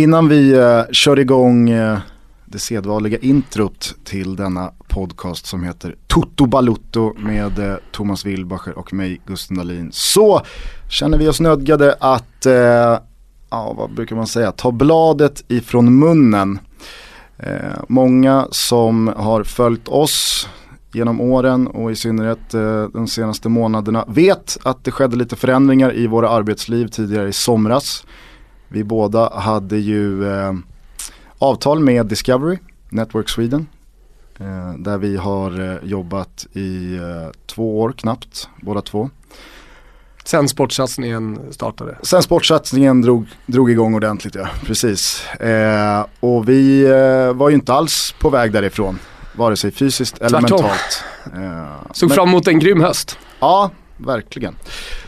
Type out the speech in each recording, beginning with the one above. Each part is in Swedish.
Innan vi eh, kör igång eh, det sedvanliga introt till denna podcast som heter Toto Balutto med eh, Thomas Wilbacher och mig Gusten Dahlin så känner vi oss nödgade att, eh, ja vad brukar man säga, ta bladet ifrån munnen. Eh, många som har följt oss genom åren och i synnerhet eh, de senaste månaderna vet att det skedde lite förändringar i våra arbetsliv tidigare i somras. Vi båda hade ju eh, avtal med Discovery, Network Sweden. Eh, där vi har eh, jobbat i eh, två år knappt, båda två. Sen sportsatsningen startade. Sen sportsatsningen drog, drog igång ordentligt ja, precis. Eh, och vi eh, var ju inte alls på väg därifrån. Vare sig fysiskt eller Tvärtom. mentalt. Eh, Såg men- fram emot en grym höst. Ja, verkligen.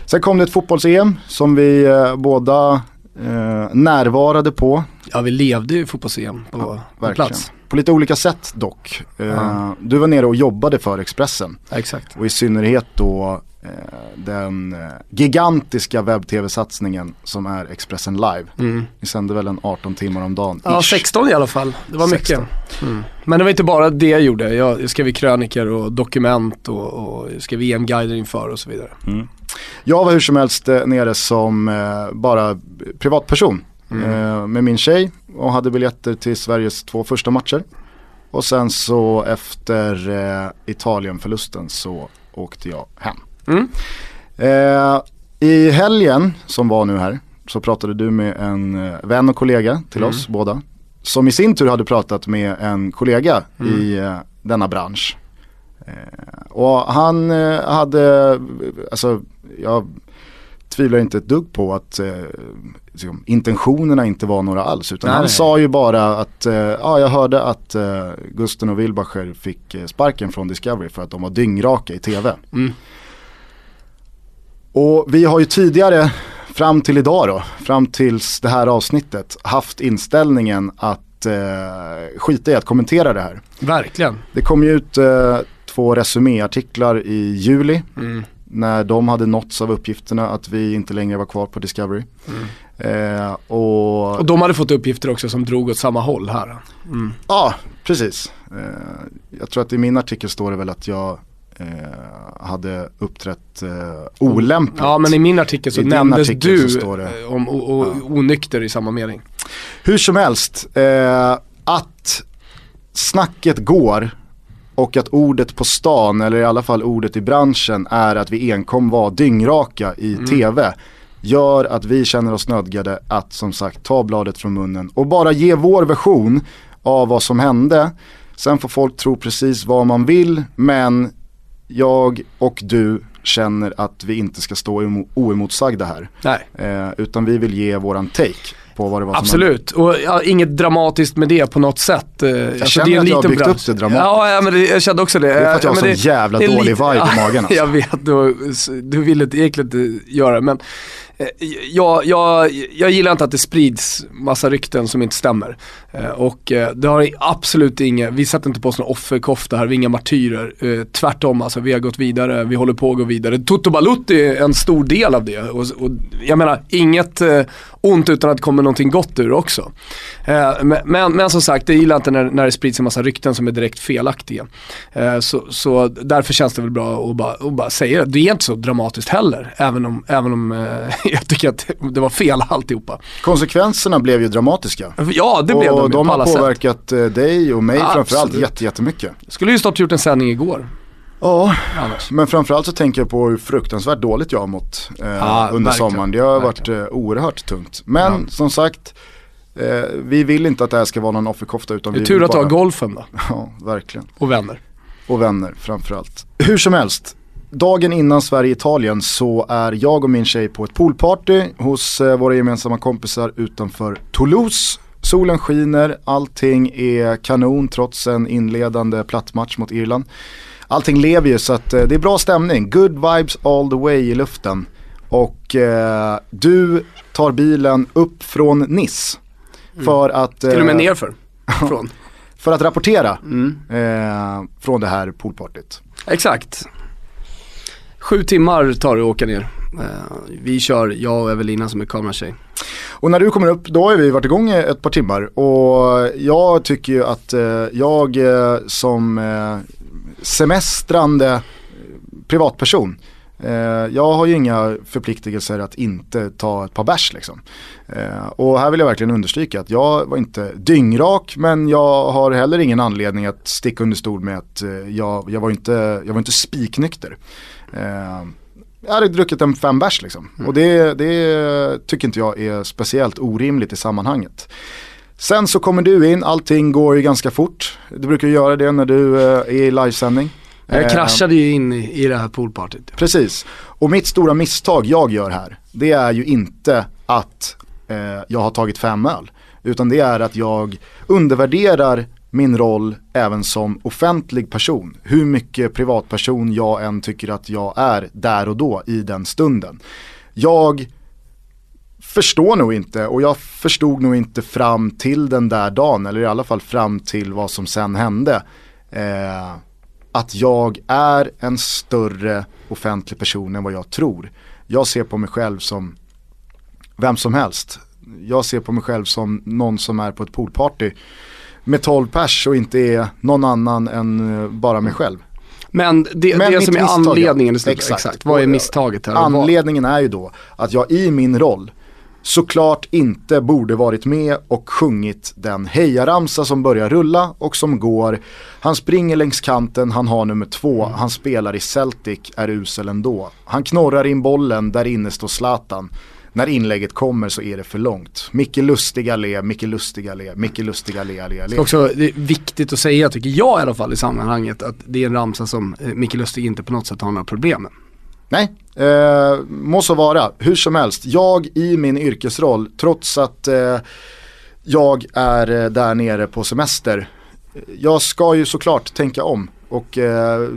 Sen kom det ett fotbolls-EM som vi eh, båda eh, närvarade på. Ja, vi levde ju fotbolls-EM på, på Verkligen. plats. På lite olika sätt dock. Eh, Ja. Du var nere och jobbade för Expressen. Ja, exakt. Och i synnerhet då den eh, gigantiska webb-tv-satsningen som är Expressen Live. Mm. Vi sände väl en 18 timmar om dagen. Ja, ish. 16 i alla fall. Det var 16. mycket. Mm. Men det var inte bara det jag gjorde. Jag skrev krönikor och dokument och, och skrev EM-guider inför och så vidare. Jag var hur som helst eh, nere som eh, bara privatperson eh, med min tjej och hade biljetter till Sveriges två första matcher. Och sen så efter eh, Italien-förlusten så åkte jag hem. Mm. Eh, I helgen som var nu här så pratade du med en eh, vän och kollega till oss båda. Som i sin tur hade pratat med en kollega i eh, denna bransch. Eh, och han eh, hade, alltså jag tvivlar inte ett dugg på att eh, liksom, intentionerna inte var några alls. Utan Nej, han sa ju bara att, eh, ja jag hörde att eh, Gusten och Wilbacher fick eh, sparken från Discovery för att de var dyngraka i tv. Mm. Och vi har ju tidigare, fram till idag då, fram tills det här avsnittet, haft inställningen att eh, skita i att kommentera det här. Verkligen. Det kom ju ut eh, två resuméartiklar i juli Mm. när de hade nåtts av uppgifterna att vi inte längre var kvar på Discovery. Eh, och Och de hade fått uppgifter också som drog åt samma håll här. Mm. ja, precis. Eh, jag tror att i min artikel står det väl att jag hade uppträtt eh, olämpligt. Ja men i min artikel så I nämndes artikel du så står det- eh, om o- o- onykter i samma mening. Hur som helst, eh, att snacket går och att ordet på stan, eller i alla fall ordet i branschen, är att vi enkom var dyngraka i tv. Gör att vi känner oss nödgade att som sagt ta bladet från munnen och bara ge vår version av vad som hände. Sen får folk tro precis vad man vill, men jag och du känner att vi inte ska stå emo- oemotsagda här. Nej. Eh, utan vi vill ge våran take på vad det var som. Absolut, och ja, inget dramatiskt med det på något sätt. Jag känner att jag har byggt upp det dramatiskt. Ja, ja men det, jag kände också det. Det är för att jag har ja, sån men det- jävla det är dålig vibe i ja, magen, alltså. Jag vet, du, du vill inte, egentligen inte göra det, men eh, jag, jag, jag gillar inte att det sprids massa rykten som inte stämmer. Eh, Och eh, det har absolut inget, vi sätter inte på oss någon offerkofta här, vi är inga martyrer. Eh, Tvärtom alltså, vi har gått vidare, vi håller på att gå vidare. Toto Balutto är en stor del av det. Och, och jag menar, inget ont utan att det kommer någonting gott ur också. Men, men, som sagt, jag gillar inte när, när det sprids en massa rykten som är direkt felaktiga. Så, så därför känns det väl bra att bara, att bara säga det. Det är inte så dramatiskt heller, även om, även om jag tycker att det var fel alltihopa. Konsekvenserna blev ju dramatiska. Ja, det blev och de, de har alla sätt. påverkat eh, dig och mig Absolut. framförallt jätte, jättemycket. Skulle ju snart gjort en sändning igår. Ja, Annars. men framförallt så tänker jag på hur fruktansvärt dåligt jag har mått eh, Ja, under verkligen. sommaren. Det har Verkligen. varit eh, oerhört tungt. Men Ja. som sagt, eh, vi vill inte att det här ska vara någon offerkofta utan Det är vi tur att du bara... har golfen då, Ja, verkligen. och vänner. och vänner framförallt. Hur som helst, dagen innan Sverige-Italien så är jag och min tjej på ett poolparty hos eh, våra gemensamma kompisar utanför Toulouse. Solen skiner, allting är kanon trots en inledande plattmatch mot Irland. Allting lever ju så att eh, det är bra stämning, good vibes all the way i luften. Och eh, du tar bilen upp från Nice. För att... Till och med eh, nerför. Från. för att rapportera Mm. eh, från det här poolpartyt. Exakt. Sju timmar tar det att åka ner. Eh, vi kör, jag och Evelina som är kameratjej. Och när du kommer upp, då har vi varit igång ett par timmar och jag tycker ju att eh, jag eh, som semestrande privatperson jag har ju inga förpliktelser att inte ta ett par bärs liksom. Och här vill jag verkligen understryka att jag var inte dyngrak men jag har heller ingen anledning att sticka under stol med att jag, jag, var, inte, jag var inte spiknykter. Jag hade druckit en fem bärs liksom. Mm. Och det, det tycker inte jag är speciellt orimligt i sammanhanget. Sen så kommer du in, allting går ju ganska fort. Du brukar göra det när du är i livesändning. Jag kraschade ju in i, i det här poolpartyt. Precis, och mitt stora misstag jag gör här, det är ju inte att eh, jag har tagit fem öl. Utan det är att jag undervärderar min roll även som offentlig person. Hur mycket privatperson jag än tycker att jag är där och då i den stunden. Jag förstår nog inte och jag förstod nog inte fram till den där dagen eller i alla fall fram till vad som sen hände. Eh, att jag är en större offentlig person än vad jag tror. Jag ser på mig själv som vem som helst. Jag ser på mig själv som någon som är på ett poolparty med 12 pers och inte är någon annan än eh, bara mig själv. Men det, Men det som är anledningen, exakt. exakt. vad är misstaget här? Anledningen är ju då att jag i min roll såklart inte borde varit med och sjungit den hejaramsa som börjar rulla och som går. Han springer längs kanten, han har nummer två, mm. han spelar i Celtic, är usel ändå. Han knorrar in bollen, där inne står Zlatan. När inlägget kommer så är det för långt. Micke Lustiga le, Micke Lustiga le, Micke Lustiga le, le, le. Också, det är viktigt att säga, tycker jag i alla fall i sammanhanget, att det är en ramsa som eh, Micke Lustig inte på något sätt har några problem med. Nej, eh, må så vara. Hur som helst, jag i min yrkesroll, trots att eh, jag är eh, där nere på semester, jag ska ju såklart tänka om och eh,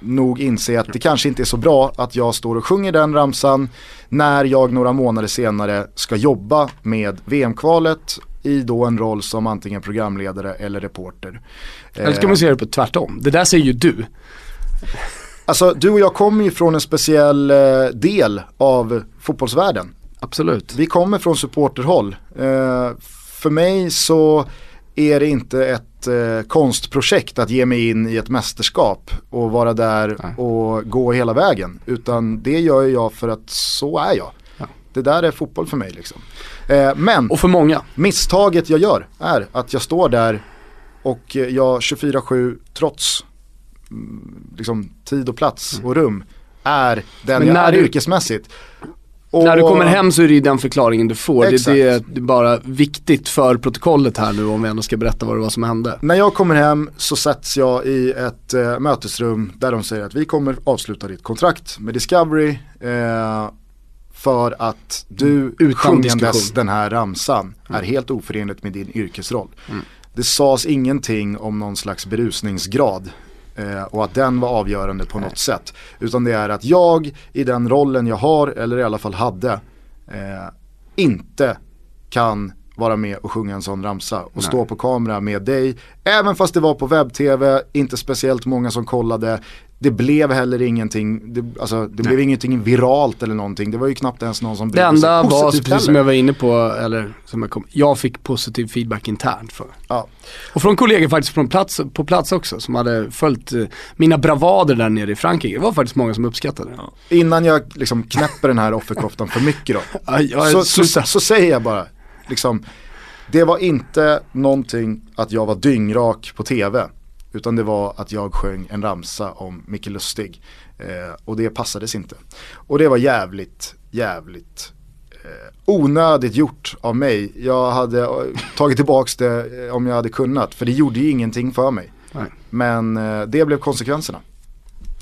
nog inse att det kanske inte är så bra att jag står och sjunger den ramsan när jag några månader senare ska jobba med VM-kvalet i då en roll som antingen programledare eller reporter. Eller ska man se det på tvärtom, det där säger ju du. Alltså du och jag kommer ju från en speciell eh, del av fotbollsvärlden. Absolut. Vi kommer från supporterhåll. Eh, för mig så är det inte ett eh, konstprojekt att ge mig in i ett mästerskap och vara där Nej. och gå hela vägen. Utan det gör jag för att så är jag. Ja. Det där är fotboll för mig liksom. Eh, men och för många. misstaget jag gör är att jag står där och jag 24-7 trots liksom, tid och plats mm. och rum är den jag är du, yrkesmässigt. Och, när du kommer hem så är det ju den förklaringen du får. Det, det, är bara viktigt för protokollet här nu om vi ändå ska berätta vad det var som hände. När jag kommer hem så sätts jag i ett äh, mötesrum där de säger att vi kommer avsluta ditt kontrakt med Discovery äh, för att du sjungandes diskussion. den här ramsan mm. är helt oförenligt med din yrkesroll. Mm. Det sades ingenting om någon slags berusningsgrad Eh, och att den var avgörande på något sätt. Utan det är att jag i den rollen jag har, eller i alla fall hade, eh, inte kan vara med och sjunga en sån ramsa och Nej. stå på kamera med dig. Även fast det var på webb-tv, inte speciellt många som kollade. Det blev heller ingenting, det, alltså, det blev ingenting viralt eller någonting. Det var ju knappt ens någon som Det enda var, precis heller. som jag var inne på, eller som jag kom, jag fick positiv feedback internt för. Ja. Och från kollegor faktiskt från plats, på plats också som hade följt eh, mina bravader där nere i Frankrike. Det var faktiskt många som uppskattade det. Ja. Innan jag liksom knäpper den här offerkoftan för mycket då. ja, så, så, så säger jag bara, liksom, det var inte någonting att jag var dyngrak på tv. Utan det var att jag sjöng en ramsa om Micke Lustig. Eh, och det passades inte. Och det var jävligt, jävligt eh, onödigt gjort av mig. Jag hade eh, tagit tillbaka det eh, om jag hade kunnat. För det gjorde ju ingenting för mig. Nej. Men eh, det blev konsekvenserna.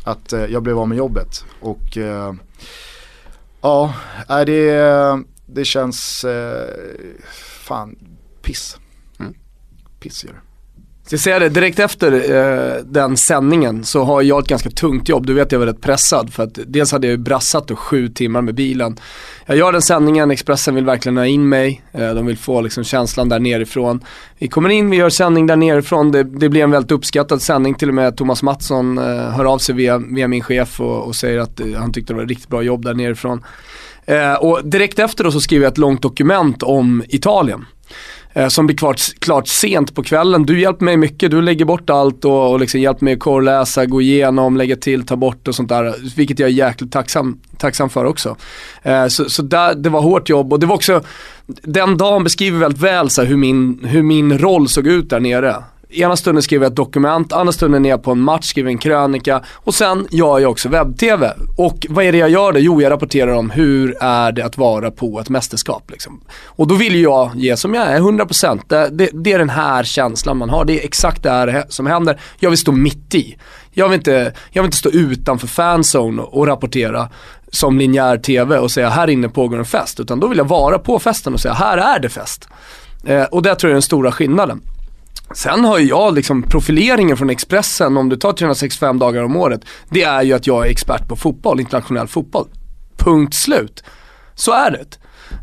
Att jag blev av med jobbet. Och ja, det, det känns fan piss. Mm. Piss gör det. Ska jag säga det, direkt efter eh, den sändningen så har jag ett ganska tungt jobb. Du vet jag var rätt pressad för att dels hade jag ju brassat och sju timmar med bilen. Jag gör den sändningen, Expressen vill verkligen ha in mig. Eh, de vill få liksom känslan där nerifrån. Vi kommer in, vi gör sändning där nerifrån. Det, det blir en väldigt uppskattad sändning. Till och med Thomas Mattsson eh, hör av sig via, via min chef och, och säger att eh, han tyckte det var ett riktigt bra jobb där nerifrån. Eh, och direkt efter då så skriver jag ett långt dokument om Italien. Eh, som blir klart, klart sent på kvällen. Du hjälper mig mycket, du lägger bort allt och, och liksom hjälper mig att korrläsa, gå igenom, lägga till, ta bort och sånt där. Vilket jag är jäkligt tacksam, tacksam för också. Eh, så så där, det var hårt jobb och det var också, den dagen beskriver väldigt väl så här, hur, min, hur min roll såg ut där nere. Ena stunden skriver jag ett dokument, andra stunden är jag på en match, skriver en krönika och sen gör jag också webb-tv. Och vad är det jag gör då? Jo, jag rapporterar om hur är det att vara på ett mästerskap. Liksom. Och då vill jag ge som jag är, 100%. Det, det, det är den här känslan man har, det är exakt det här som händer. Jag vill stå mitt i. Jag vill inte, jag vill inte stå utanför fanzone och, och rapportera som linjär tv och säga här inne pågår en fest. Utan då vill jag vara på festen och säga här är det fest. Eh, och det tror jag är den stora skillnaden. Sen har ju jag liksom profileringen från Expressen, om du tar 365 dagar om året, det är ju att jag är expert på fotboll, internationell fotboll. Punkt slut. Så är det.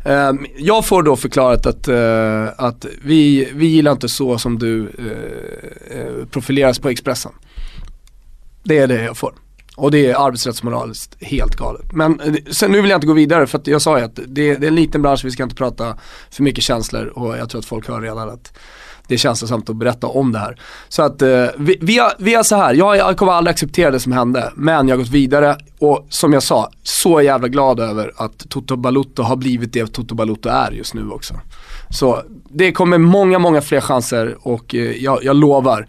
Ehm, jag får då förklarat att, eh, att vi, vi gillar inte så som du eh, eh, profileras på Expressen. Det är det jag får. Och det är arbetsrättsmoraliskt helt galet. Men sen, nu vill jag inte gå vidare för att jag sa ju att det, det är en liten bransch, vi ska inte prata för mycket känslor och jag tror att folk hör redan att det är känslosamt att berätta om det här. Så att eh, vi, vi, har, vi har så här, jag, jag kommer aldrig acceptera det som hände, men jag har gått vidare och som jag sa, så jävla glad över att Toto Balutto har blivit det Toto Balutto är just nu också. Så det kommer många, många fler chanser och eh, jag, jag lovar,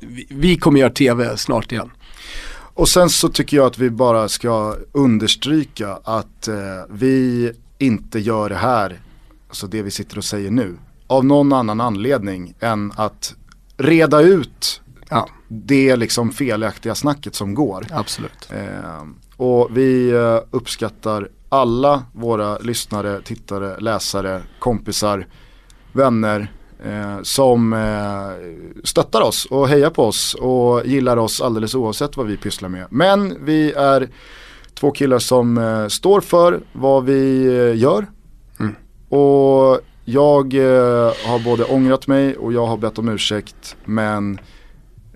vi, vi kommer göra tv snart igen. Och sen så tycker jag att vi bara ska understryka att eh, vi inte gör det här, alltså det vi sitter och säger nu, av någon annan anledning än att reda ut ja. det liksom felaktiga snacket som går. Absolut. Eh, och vi eh, uppskattar alla våra lyssnare, tittare, läsare, kompisar, vänner eh, som eh, stöttar oss och hejar på oss och gillar oss alldeles oavsett vad vi pysslar med. Men vi är två killar som eh, står för vad vi eh, gör. Mm. Och jag eh, har både ångrat mig och jag har bett om ursäkt men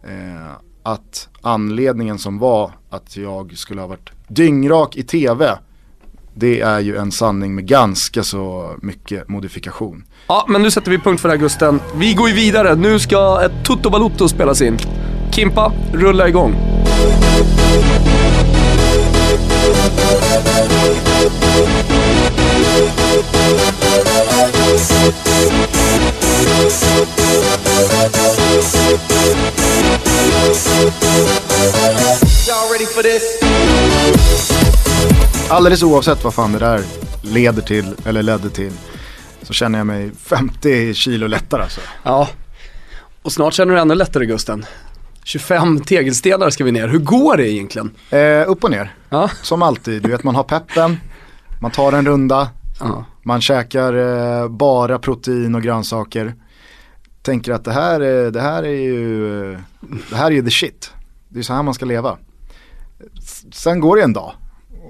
eh, att anledningen som var att jag skulle ha varit dyngrak i tv det är ju en sanning med ganska så mycket modifikation. Ja, men nu sätter vi punkt för det här Gusten. Vi går ju vidare. Nu ska ett Toto Balotto spelas in. Kimpa, rulla igång. Alldeles oavsett vad fan det där leder till eller ledde till så känner jag mig 50 kilo lättare alltså. Ja, och snart känner du ännu lättare Gusten. 25 tegelstenar ska vi ner. Hur går det egentligen? Eh, upp och ner. Ja. Som alltid, du vet man har peppen, man tar en runda, ja. man käkar eh, bara protein och grönsaker. Tänker att det här, är, det här är ju, det här är ju the shit. Det är så här man ska leva. Sen går det en dag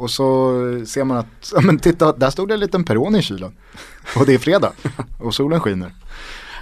och så ser man att, men titta, där stod det en liten peron i kylen. Och det är fredag och solen skiner.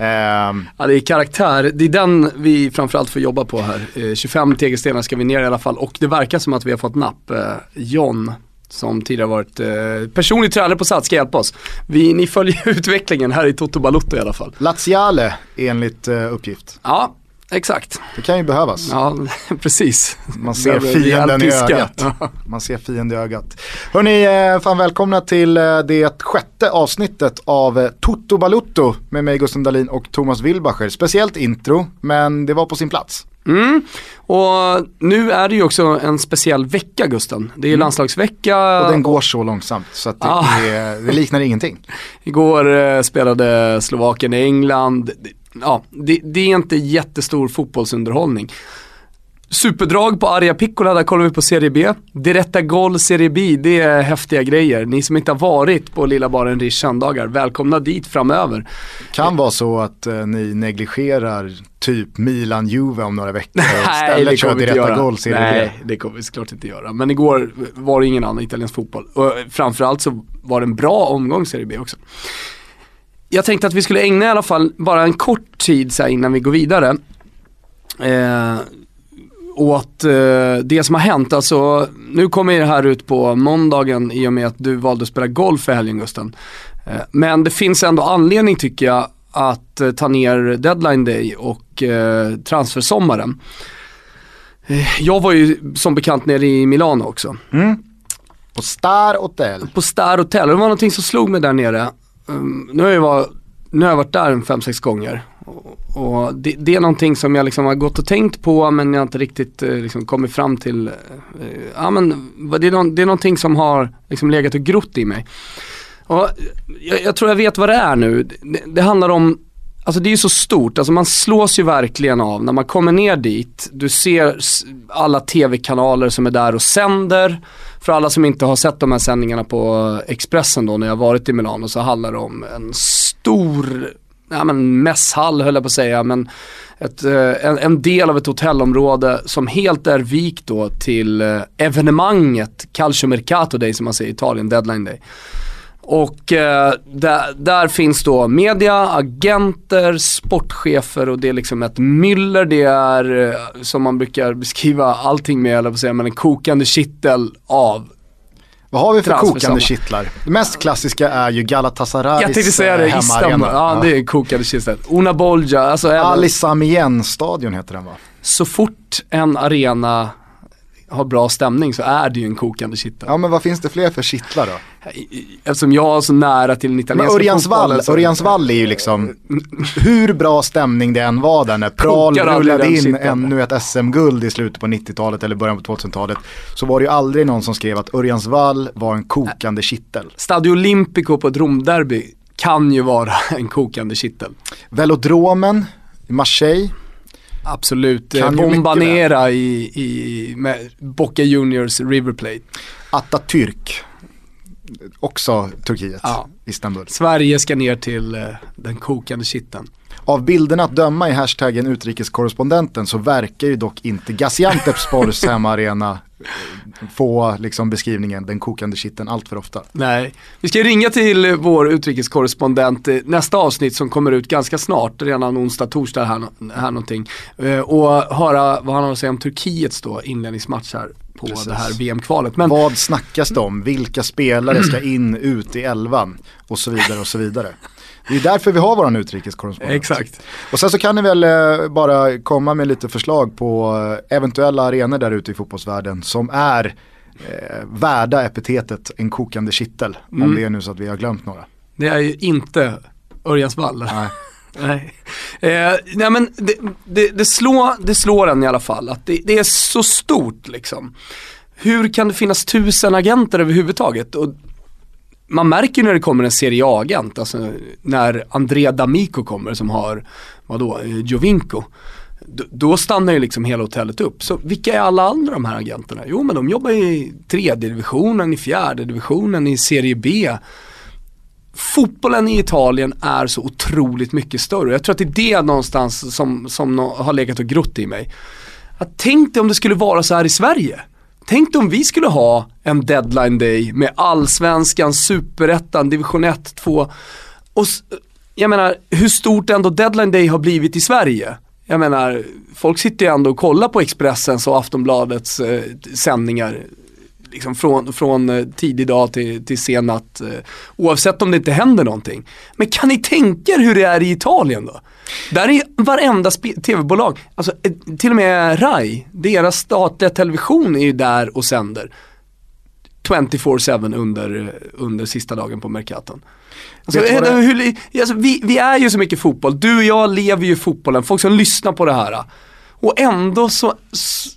Um, ja det är karaktär, det är den vi framförallt får jobba på här. Eh, 25 tegelstenar ska vi ner i alla fall och det verkar som att vi har fått napp. Eh, John som tidigare varit eh, personlig tränare på Sats ska hjälpa oss. Vi, ni följer utvecklingen här i Toto Balutto i alla fall. Laziale enligt eh, uppgift. Ja, Exakt. Det kan ju behövas. Ja, precis. Man ser fienden i ögat. Man ser fienden i ögat. Hörni, eh, fan välkomna till eh, det sjätte avsnittet av eh, Toto Balutto med mig Gusten Dahlin och Thomas Wilbacher. Speciellt intro, men det var på sin plats. Mm. Och nu är det ju också en speciell vecka Gusten. Det är mm. landslagsvecka. Och den går så långsamt så att det, ah. är, det liknar ingenting. Igår eh, spelade Slovakien i England ja, det, det, är inte jättestor fotbollsunderhållning. Superdrag på Arja Piccola, där kollar vi på Serie B. Direkta Gol Serie B, det är häftiga grejer. Ni som inte har varit på Lilla Baren Rish söndagar, välkomna dit framöver. Kan vara så att eh, ni negligerar typ Milan-Juve om några veckor Nej, det kommer vi inte göra. Gol Serie Nej, B. det kommer vi såklart inte göra. Men igår var det ingen annan italiensk fotboll. Och framförallt så var det en bra omgång Serie B också jag tänkte att vi skulle ägna i alla fall bara en kort tid så innan vi går vidare. Eh, åt eh, det som har hänt. Alltså, nu kommer det här ut på måndagen i och med att du valde att spela golf i helgen Gusten. Eh, men det finns ändå anledning tycker jag att eh, ta ner deadline day och eh, transfersommaren. Jag var ju som bekant nere i Milano också. Mm. På Star Hotel. På Star Hotel, det var någonting som slog mig där nere. Um, nu, har jag varit, nu har jag varit där en fem sex gånger. Och, det, det, är någonting som jag liksom har gått och tänkt på men jag har inte riktigt eh, liksom kommit fram till. Eh, eh ja men det är, någon, det är någonting som har liksom legat och grott i mig. Och jag, jag tror jag vet vad det är nu. Det, det handlar om Alltså det är ju så stort, alltså man slås ju verkligen av när man kommer ner dit. Du ser alla tv-kanaler som är där och sänder. För alla som inte har sett de här sändningarna på Expressen då när jag varit i Milano så handlar det om en stor ja, men mässhall höll jag på att säga, men ett, eh, en, en, del av ett hotellområde som helt är vikt då till eh, evenemanget Calcio Mercato Day som man säger i Italien, Deadline Day. Och eh, där, där, finns då media, agenter, sportchefer och det är liksom ett myller. Det är, eh, som man brukar beskriva allting med, eller säga, men en kokande kittel av vad har vi för kokande kittlar? Det mest klassiska är ju Galatasarays Jag tänkte säga det, eh, Istanbul. Ja, ja, det är kokande kittel. Una Bolja, alltså Ali Samien-stadion heter den va? Så fort en arena har bra stämning så är det ju en kokande kittel. Ja men vad finns det fler för kittlar då? Eftersom jag är så nära till den italienska fotbollen. Örjansvall är ju liksom, hur bra stämning det än var där när Pral rullade in ännu ett SM-guld i slutet på 90-talet eller början på 2000-talet. Så var det ju aldrig någon som skrev att Örjansvall var en kokande kittel. Stadio Olimpico på ett Romderby kan ju vara en kokande kittel. Velodromen i Marseille Absolut, kan Bombanera i, i med Boca Juniors River Plate. Atatürk, också Turkiet, ja. Istanbul. Sverige ska ner till uh, den kokande kitteln. Av bilderna att döma i hashtaggen utrikeskorrespondenten så verkar ju dock inte Gaziantepspors hemmaarena få liksom beskrivningen den kokande kitteln allt för ofta. Nej, vi ska ringa till vår utrikeskorrespondent nästa avsnitt som kommer ut ganska snart, redan onsdag, torsdag här, här någonting. Eh, och höra vad han har att säga om Turkiets då inledningsmatch här på Precis. det här VM-kvalet. Men... Vad snackas det om? Vilka spelare ska in, ut i elvan? Och så vidare och så vidare. Det är därför vi har våran utrikeskorrespondent. Exakt. Och sen så kan ni väl eh, bara komma med lite förslag på eh, eventuella arenor där ute i fotbollsvärlden som är eh, värda epitetet en kokande kittel. Mm. Om det är nu så att vi har glömt några. Det är ju inte Örjansvall. Nej. nej. Eh, nej men det, det, det, slår, det slår en i alla fall att det, det är så stort liksom. Hur kan det finnas tusen agenter överhuvudtaget? Och man märker när det kommer en Serie A-agent, alltså när Andrea D'Amico kommer som har, vadå, eh, Jovinko. Då stannar ju liksom hela hotellet upp. Så vilka är alla andra de här agenterna? Jo men de jobbar i tredje divisionen, i fjärde divisionen, i Serie B. Fotbollen i Italien är så otroligt mycket större. Jag tror att det är det någonstans som, som har legat och grott i mig. Att tänk dig om det skulle vara så här i Sverige. Tänk om vi skulle ha en deadline day med allsvenskan, superettan, division 1, 2. Och jag menar, hur stort ändå deadline day har blivit i Sverige. Jag menar, folk sitter ju ändå och kollar på Expressens och Aftonbladets eh, sändningar. Liksom från, från eh, tidig dag till, till sen natt. Eh, oavsett om det inte händer någonting. Men kan ni tänka er hur det är i Italien då? Där är varenda tv-bolag, alltså eh, till och med RAI, deras statliga television är ju där och sänder. 24-7 under, under sista dagen på Mercaton. Alltså, det... hur, alltså, vi, vi är ju så mycket fotboll, du och jag lever ju fotbollen, folk som lyssnar på det här. Och ändå så,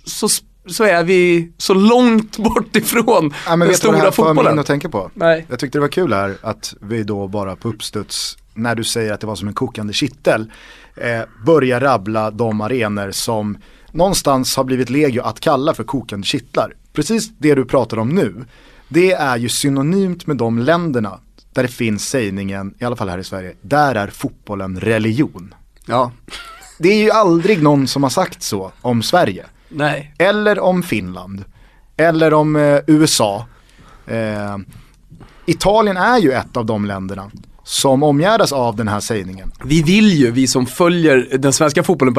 så, så är vi så långt bort ifrån ja, den stora fotbollen. Vet du vad det här för mig att tänka på? Nej. Jag tyckte det var kul här att vi då bara på uppstuds när du säger att det var som en kokande kittel, eh, börja rabbla de arenor som någonstans har blivit legio att kalla för kokande kittlar. Precis det du pratar om nu, det är ju synonymt med de länderna där det finns sägningen, i alla fall här i Sverige, där är fotbollen religion. Ja. Det är ju aldrig någon som har sagt så om Sverige. Nej. Eller om Finland. Eller om eh, USA. Eh, Italien är ju ett av de länderna som omgärdas av den här sägningen. Vi vill ju, vi som följer den svenska fotbollen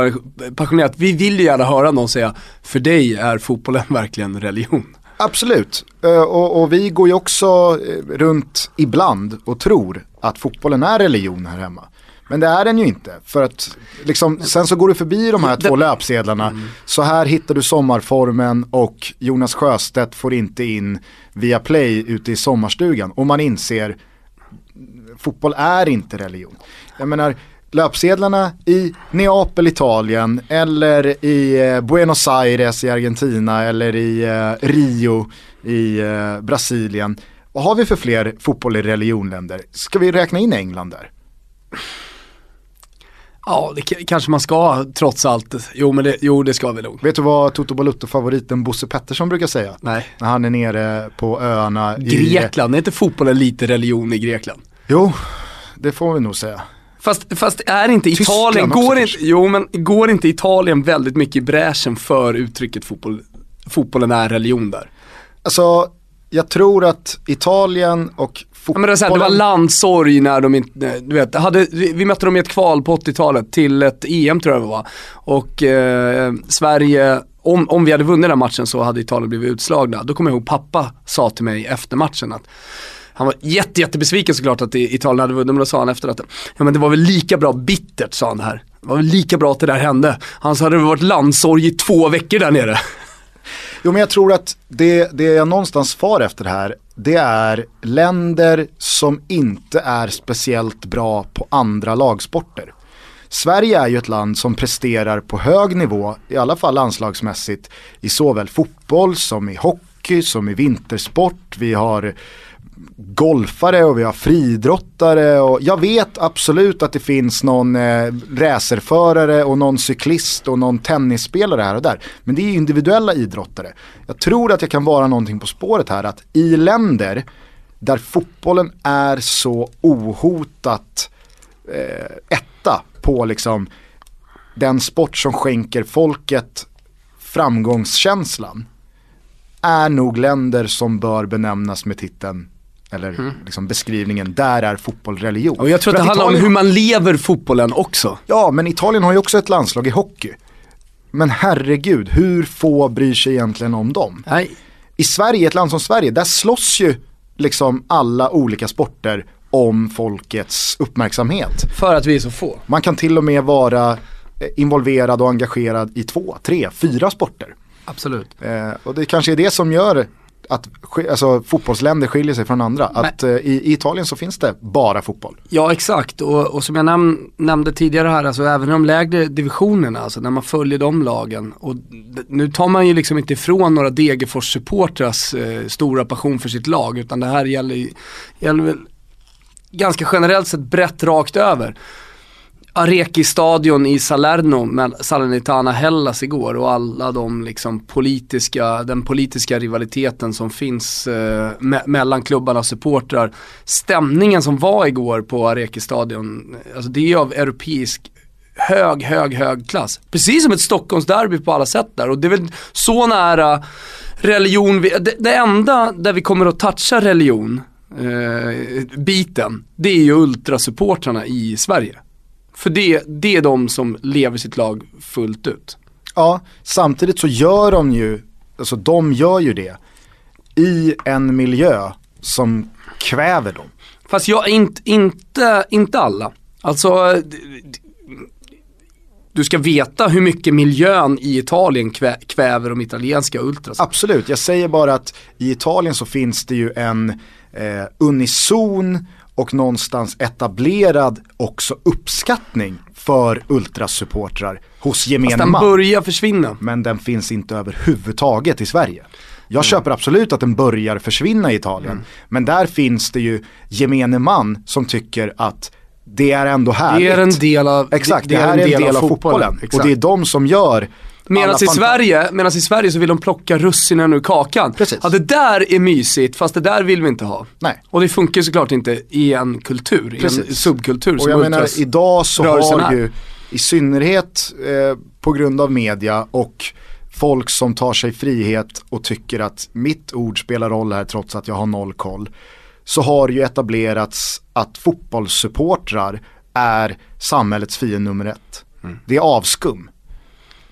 passionerat, vi vill ju gärna höra någon säga, för dig är fotbollen verkligen religion. Absolut, eh, och, och, vi går ju också eh, runt ibland och tror att fotbollen är religion här hemma. Men det är den ju inte. För att liksom, sen så går du förbi de här två löpsedlarna. Mm. Så här hittar du sommarformen och Jonas Sjöstedt får inte in via play ute i sommarstugan. Och man inser, fotboll är inte religion. Jag menar, löpsedlarna i Neapel, Italien eller i eh, Buenos Aires i Argentina eller i eh, Rio i eh, Brasilien. Vad har vi för fler fotboll i religionländer? Ska vi räkna in England där? Ja, det kanske man ska trots allt. Jo, men det, jo, det ska vi nog. Vet du vad Toto Balutto-favoriten Bosse Pettersson brukar säga? Nej. När han är nere på öarna Grekland, i... är inte fotbollen lite religion i Grekland? Jo, det får vi nog säga. Fast, fast är inte Italien, går inte, jo men går inte Italien väldigt mycket i bräschen för uttrycket fotboll, fotbollen är religion där? Alltså, jag tror att Italien och fotbollen... Men det, var det var landsorg när de inte, du vet, hade, vi mötte dem i ett kval på 80-talet till ett EM tror jag det var. Och eh, Sverige, om, om vi hade vunnit den matchen så hade Italien blivit utslagna. Då kommer jag ihåg pappa sa till mig efter matchen att han var jätte, jättebesviken såklart att Italien hade vunnit, men då sa han efter att ja, men det var väl lika bra bittert, sa han det här. Det var väl lika bra att det där hände. Han sa att det hade varit landsorg i två veckor där nere. Jo men jag tror att det, det jag någonstans far efter här, det är länder som inte är speciellt bra på andra lagsporter. Sverige är ju ett land som presterar på hög nivå, i alla fall landslagsmässigt, i såväl fotboll som i hockey, som i vintersport. Vi har golfare och vi har fridrottare och jag vet absolut att det finns någon eh, racerförare och någon cyklist och någon tennisspelare här och där. Men det är individuella idrottare. Jag tror att jag kan vara någonting på spåret här att i länder där fotbollen är så ohotat eh, etta på liksom den sport som skänker folket framgångskänslan är nog länder som bör benämnas med titeln eller mm. liksom beskrivningen, där är fotboll religion. Och jag tror att det handlar Italien... om hur man lever fotbollen också. Ja, men Italien har ju också ett landslag i hockey. Men herregud, hur få bryr sig egentligen om dem? Nej. I Sverige, ett land som Sverige, där slåss ju liksom alla olika sporter om folkets uppmärksamhet. För att vi är så få. Man kan till och med vara eh, involverad och engagerad i två, tre, fyra sporter. Absolut. Eh, och det kanske är det som gör att alltså, fotbollsländer skiljer sig från andra. Men, att eh, i, i, Italien så finns det bara fotboll. Ja exakt och, och som jag näm nämnde tidigare här, alltså även de lägre divisionerna, alltså när man följer de lagen. Och nu tar man ju liksom inte ifrån några Degerfors-supportrars eh, stora passion för sitt lag, utan det här gäller, gäller väl ganska generellt sett brett rakt över. Areki-stadion i Salerno med Salernitana Hellas igår och alla de liksom politiska, den politiska rivaliteten som finns eh, me mellan klubbarna och supportrar. Stämningen som var igår på Areki-stadion, alltså det är av europeisk hög, hög, hög klass. Precis som ett Stockholmsderby på alla sätt där och det är väl så nära religion, vi, det, det enda där vi kommer att toucha religion, eh, biten, det är ju ultrasupportrarna i Sverige. För det, det är de som lever sitt lag fullt ut. Ja, samtidigt så gör de ju, alltså de gör ju det i en miljö som kväver dem. Fast jag, inte, inte, inte alla. Alltså, du ska veta hur mycket miljön i Italien kvä, kväver de italienska ultras. Absolut, jag säger bara att i Italien så finns det ju en eh, unison och någonstans etablerad också uppskattning för ultrasupportrar hos gemene man. den börjar försvinna. Men den finns inte överhuvudtaget i Sverige. Jag mm. köper absolut att den börjar försvinna i Italien. Mm. Men där finns det ju gemene man som tycker att det är ändå härligt. Det är en del av, Exakt, det, det är en del, del av fotbollen. fotbollen. Och det är de som gör Medan i, Sverige, medans i Sverige så vill de plocka russinen ur kakan. Precis. Ja det där är mysigt fast det där vill vi inte ha. Nej. Och det funkar såklart inte i en kultur, Precis. i en subkultur. Och jag menar idag så har ju i synnerhet eh, på grund av media och folk som tar sig frihet och tycker att mitt ord spelar roll här trots att jag har noll koll. så har ju etablerats att fotbollssupportrar är samhällets fiende nummer ett. Mm. Det är avskum.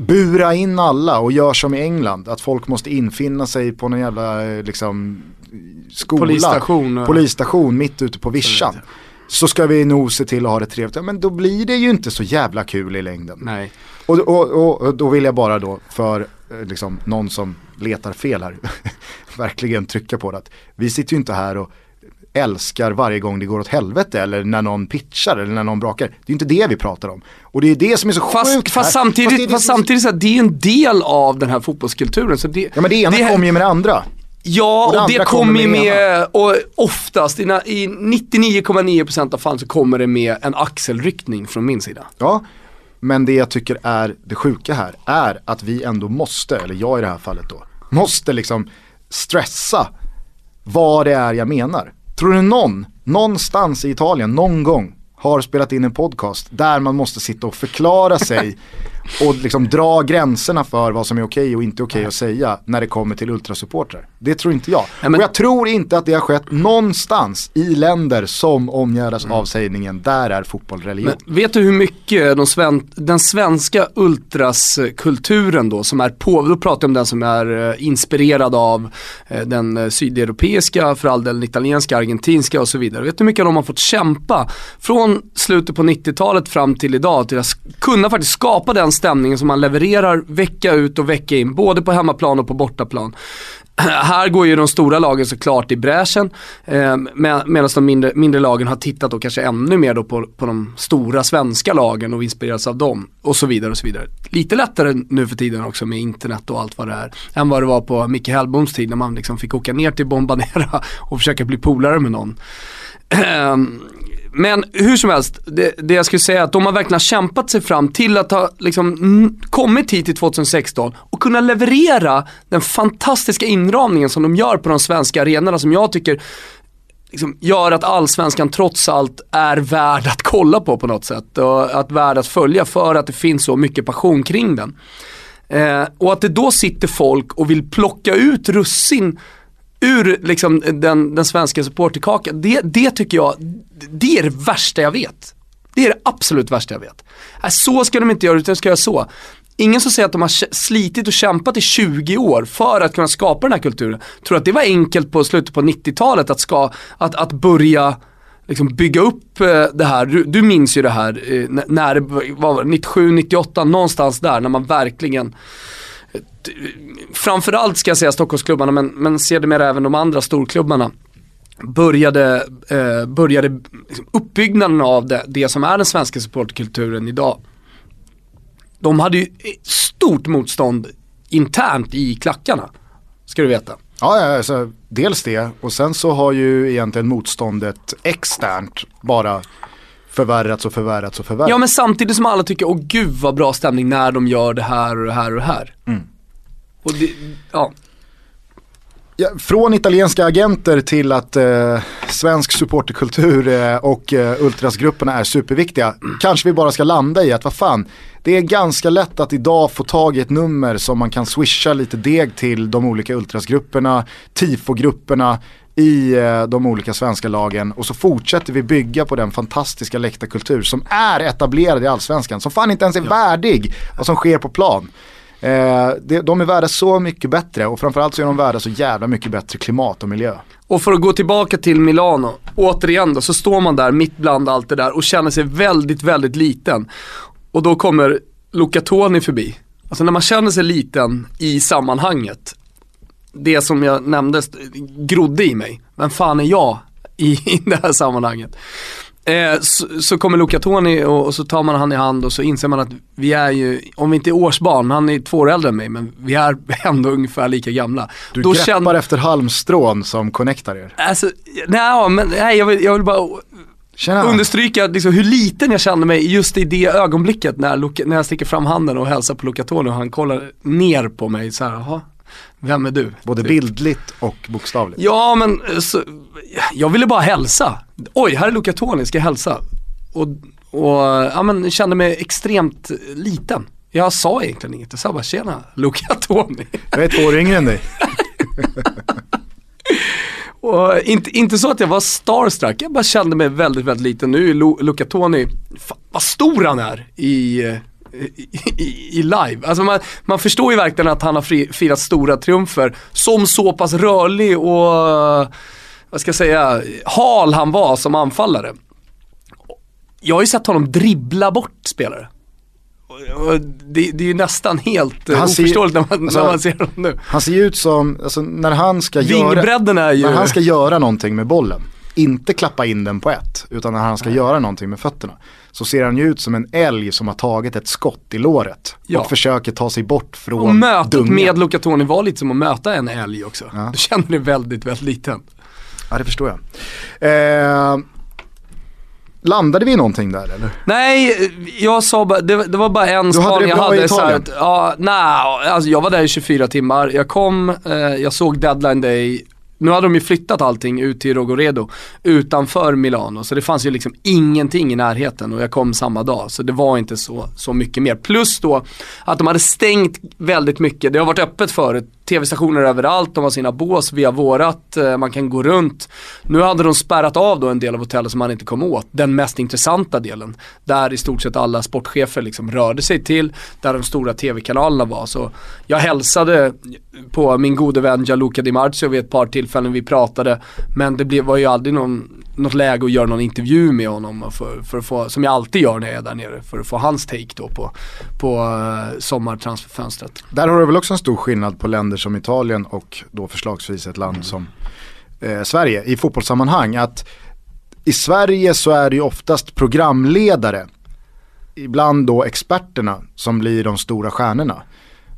Bura in alla och gör som i England, att folk måste infinna sig på någon jävla liksom, skola, polisstation, polisstation mitt ute på vischan. Så ska vi nog se till att ha det trevligt. Ja, men då blir det ju inte så jävla kul i längden. Nej. Och, och, och, och då vill jag bara då för eh, liksom, någon som letar fel här verkligen trycka på det. Att vi sitter ju inte här och älskar varje gång det går åt helvete eller när någon pitchar eller när någon brakar. Det är inte det vi pratar om. Och det är det som är så fast, sjukt fast här. Samtidigt, fast, det, fast samtidigt så det är en del av den här fotbollskulturen. Så det, ja men det ena det, kommer ju med det andra. Ja, och det, och det kommer ju med, med och oftast i, i 99,9% av fallen så kommer det med en axelryckning från min sida. Ja, men det jag tycker är det sjuka här är att vi ändå måste, eller jag i det här fallet då, måste liksom stressa vad det är jag menar. Tror du någon, någonstans i Italien, någon gång har spelat in en podcast där man måste sitta och förklara sig och liksom dra gränserna för vad som är okej och inte okej att säga när det kommer till ultrasupportrar. Det tror inte jag. Ja, men... Och jag tror inte att det har skett någonstans i länder som omgärdas mm. av sägningen, där är fotboll religion. Men vet du hur mycket de sven den svenska ultraskulturen då, som är på, då pratar jag om den som är eh, inspirerad av eh, den eh, sydeuropeiska, för all del italienska, argentinska och så vidare. Vet du hur mycket de har fått kämpa från slutet på 90-talet fram till idag till att kunna faktiskt skapa den stämningen som man levererar vecka ut och vecka in, både på hemmaplan och på bortaplan. Här går ju de stora lagen såklart i bräschen eh, medan de mindre, mindre lagen har tittat och kanske ännu mer då på, på de stora svenska lagen och inspirerats av dem och så vidare och så vidare. Lite lättare nu för tiden också med internet och allt vad det är än vad det var på Micke Hellboms tid när man liksom fick åka ner till Bombanera och försöka bli polare med någon. Ehm, men hur som helst, det, det, jag skulle säga är att de har verkligen kämpat sig fram till att ha liksom, kommit hit till 2016 och kunna leverera den fantastiska inramningen som de gör på de svenska arenorna som jag tycker liksom, gör att allsvenskan trots allt är värd att kolla på på något sätt och att värd att följa för att det finns så mycket passion kring den. Eh, och att det då sitter folk och vill plocka ut russin ur liksom, den, den svenska supporterkakan, det, det tycker jag, det är det värsta jag vet. Det är det absolut värsta jag vet. Äh, så ska de inte göra, utan ska göra så. Ingen som säger att de har slitit och kämpat i 20 år för att kunna skapa den här kulturen. Tror att det var enkelt på slutet på 90-talet att, ska, att, att börja liksom bygga upp eh, det här. Du, du minns ju det här eh, när det var 97, 98, någonstans där när man verkligen framförallt ska jag säga Stockholmsklubbarna men, men sedermera även de andra storklubbarna började, eh, började liksom uppbyggnaden av det, det som är den svenska supportkulturen idag. De hade ju stort motstånd internt i klackarna, ska du veta. Ja, alltså, dels det och sen så har ju egentligen motståndet externt bara förvärrats och förvärrats och förvärrats. Ja men samtidigt som alla tycker, åh gud vad bra stämning när de gör det här och det här och det här. Mm. Och det, ja. Ja, från italienska agenter till att eh, svensk supporterkultur eh, och eh, ultrasgrupperna är superviktiga. Kanske vi bara ska landa i att vad fan, det är ganska lätt att idag få tag i ett nummer som man kan swisha lite deg till de olika ultrasgrupperna, tifogrupperna i eh, de olika svenska lagen och så fortsätter vi bygga på den fantastiska läktarkultur som är etablerad i allsvenskan, som fan inte ens är ja. värdig vad som sker på plan. Eh, de är värda så mycket bättre och framförallt så är de värda så jävla mycket bättre klimat och miljö. Och för att gå tillbaka till Milano, återigen då, så står man där mitt bland allt det där och känner sig väldigt, väldigt liten. Och då kommer Luca Toni förbi. Alltså när man känner sig liten i sammanhanget, det som jag nämnde grodde i mig. Vem fan är jag i, i det här sammanhanget? Eh, så, så, kommer Luca Toni och, och, så tar man han i hand och så inser man att vi är ju, om vi inte är årsbarn, han är två år äldre än mig, men vi är ändå ungefär lika gamla. Du Då greppar känner... efter halmstrån som connectar er. Alltså, nej, men, nej jag, vill, jag vill bara Tjena. understryka liksom, hur liten jag kände mig just i det ögonblicket när, Luca, när jag sticker fram handen och hälsar på Luca Toni och han kollar ner på mig så här, vem är du? Både bildligt och bokstavligt. Ja men eh, så, jag ville bara hälsa. Oj, här är Luca Toni, ska jag hälsa? Och, och ja, men, kände mig extremt liten. Jag sa egentligen inget, jag sa bara tjena Luca Toni. Jag är två år yngre än dig. Och inte, inte så att jag var starstruck, jag bara kände mig väldigt, väldigt liten. Nu är Lu Luca Toni, vad stor han är i, i, i, live. Alltså man, man förstår ju verkligen att han har firat stora triumfer som så pass rörlig och, vad ska jag säga, hal han var som anfallare. Jag har ju sett honom dribbla bort spelare. Det, det, är ju nästan helt han oförståeligt ser, när, man, alltså, när man ser honom nu. Han ser ju ut som, alltså, när han ska Vingbredden göra, är ju... När han ska göra någonting med bollen, inte klappa in den på ett, utan när han ska Nej. göra någonting med fötterna. Så ser han ju ut som en älg som har tagit ett skott i låret ja. och försöker ta sig bort från Och mötet dungen. med Luca Toni var lite som att möta en älg också. Ja. Du känner dig väldigt, väldigt liten. Ja det förstår jag. Eh, Landade vi i någonting där eller? Nej, jag sa bara, det, det var bara en spaning jag hade. Så här, ja, nej, alltså jag var där i 24 timmar. Jag kom, eh, jag såg deadline day nu hade de ju flyttat allting ut till Rogoredo utanför Milano. Så det fanns ju liksom ingenting i närheten och jag kom samma dag. Så det var inte så, så mycket mer. Plus då att de hade stängt väldigt mycket, det har varit öppet förut, tv-stationer överallt, de har sina bås via vårat, eh, man kan gå runt. Nu hade de spärrat av då en del av hotellet som man inte kom åt, den mest intressanta delen. Där i stort sett alla sportchefer liksom rörde sig till, där de stora tv-kanalerna var. Så jag hälsade på min gode vän Gianluca Di Marzio vid ett par tillfällen vi pratade. Men det blev, var ju aldrig någon, något läge att göra någon intervju med honom för, för att få, som jag alltid gör när jag är där nere, för att få hans take då på, på eh, sommartransferfönstret. Där har du väl också en stor skillnad på Länder länder som Italien och då förslagsvis ett land som eh, Sverige i fotbollssammanhang. Att i Sverige så är det ju oftast programledare, ibland då experterna som blir de stora stjärnorna.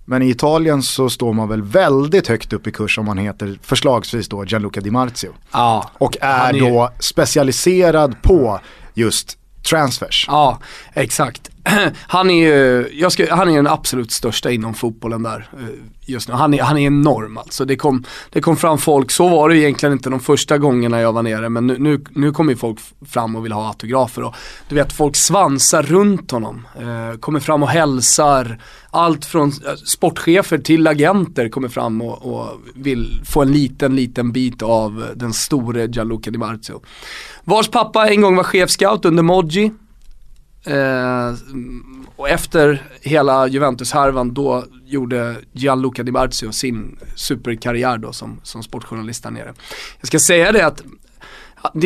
Men i Italien så står man väl väldigt högt upp i kurs om man heter förslagsvis då Gianluca Di Marzio. Ja, och är, är då specialiserad på just transfers. Ja, exakt. Han är ju, jag ska, han är den absolut största inom fotbollen där eh, just nu. Han är, han är enorm alltså. Det kom, det kom fram folk, så var det egentligen inte de första gångerna jag var nere men nu, nu, nu kommer folk fram och vill ha autografer och du vet folk svansar runt honom. Eh, kommer fram och hälsar. Allt från eh, sportchefer till agenter kommer fram och, och vill få en liten, liten bit av den store Gianluca Di Marzio. Vars pappa en gång var chefscout under Moggi. Eh, och efter hela Juventus-härvan då gjorde Gianluca Di Marzio sin superkarriär då som, som sportjournalist där nere. Jag ska säga det att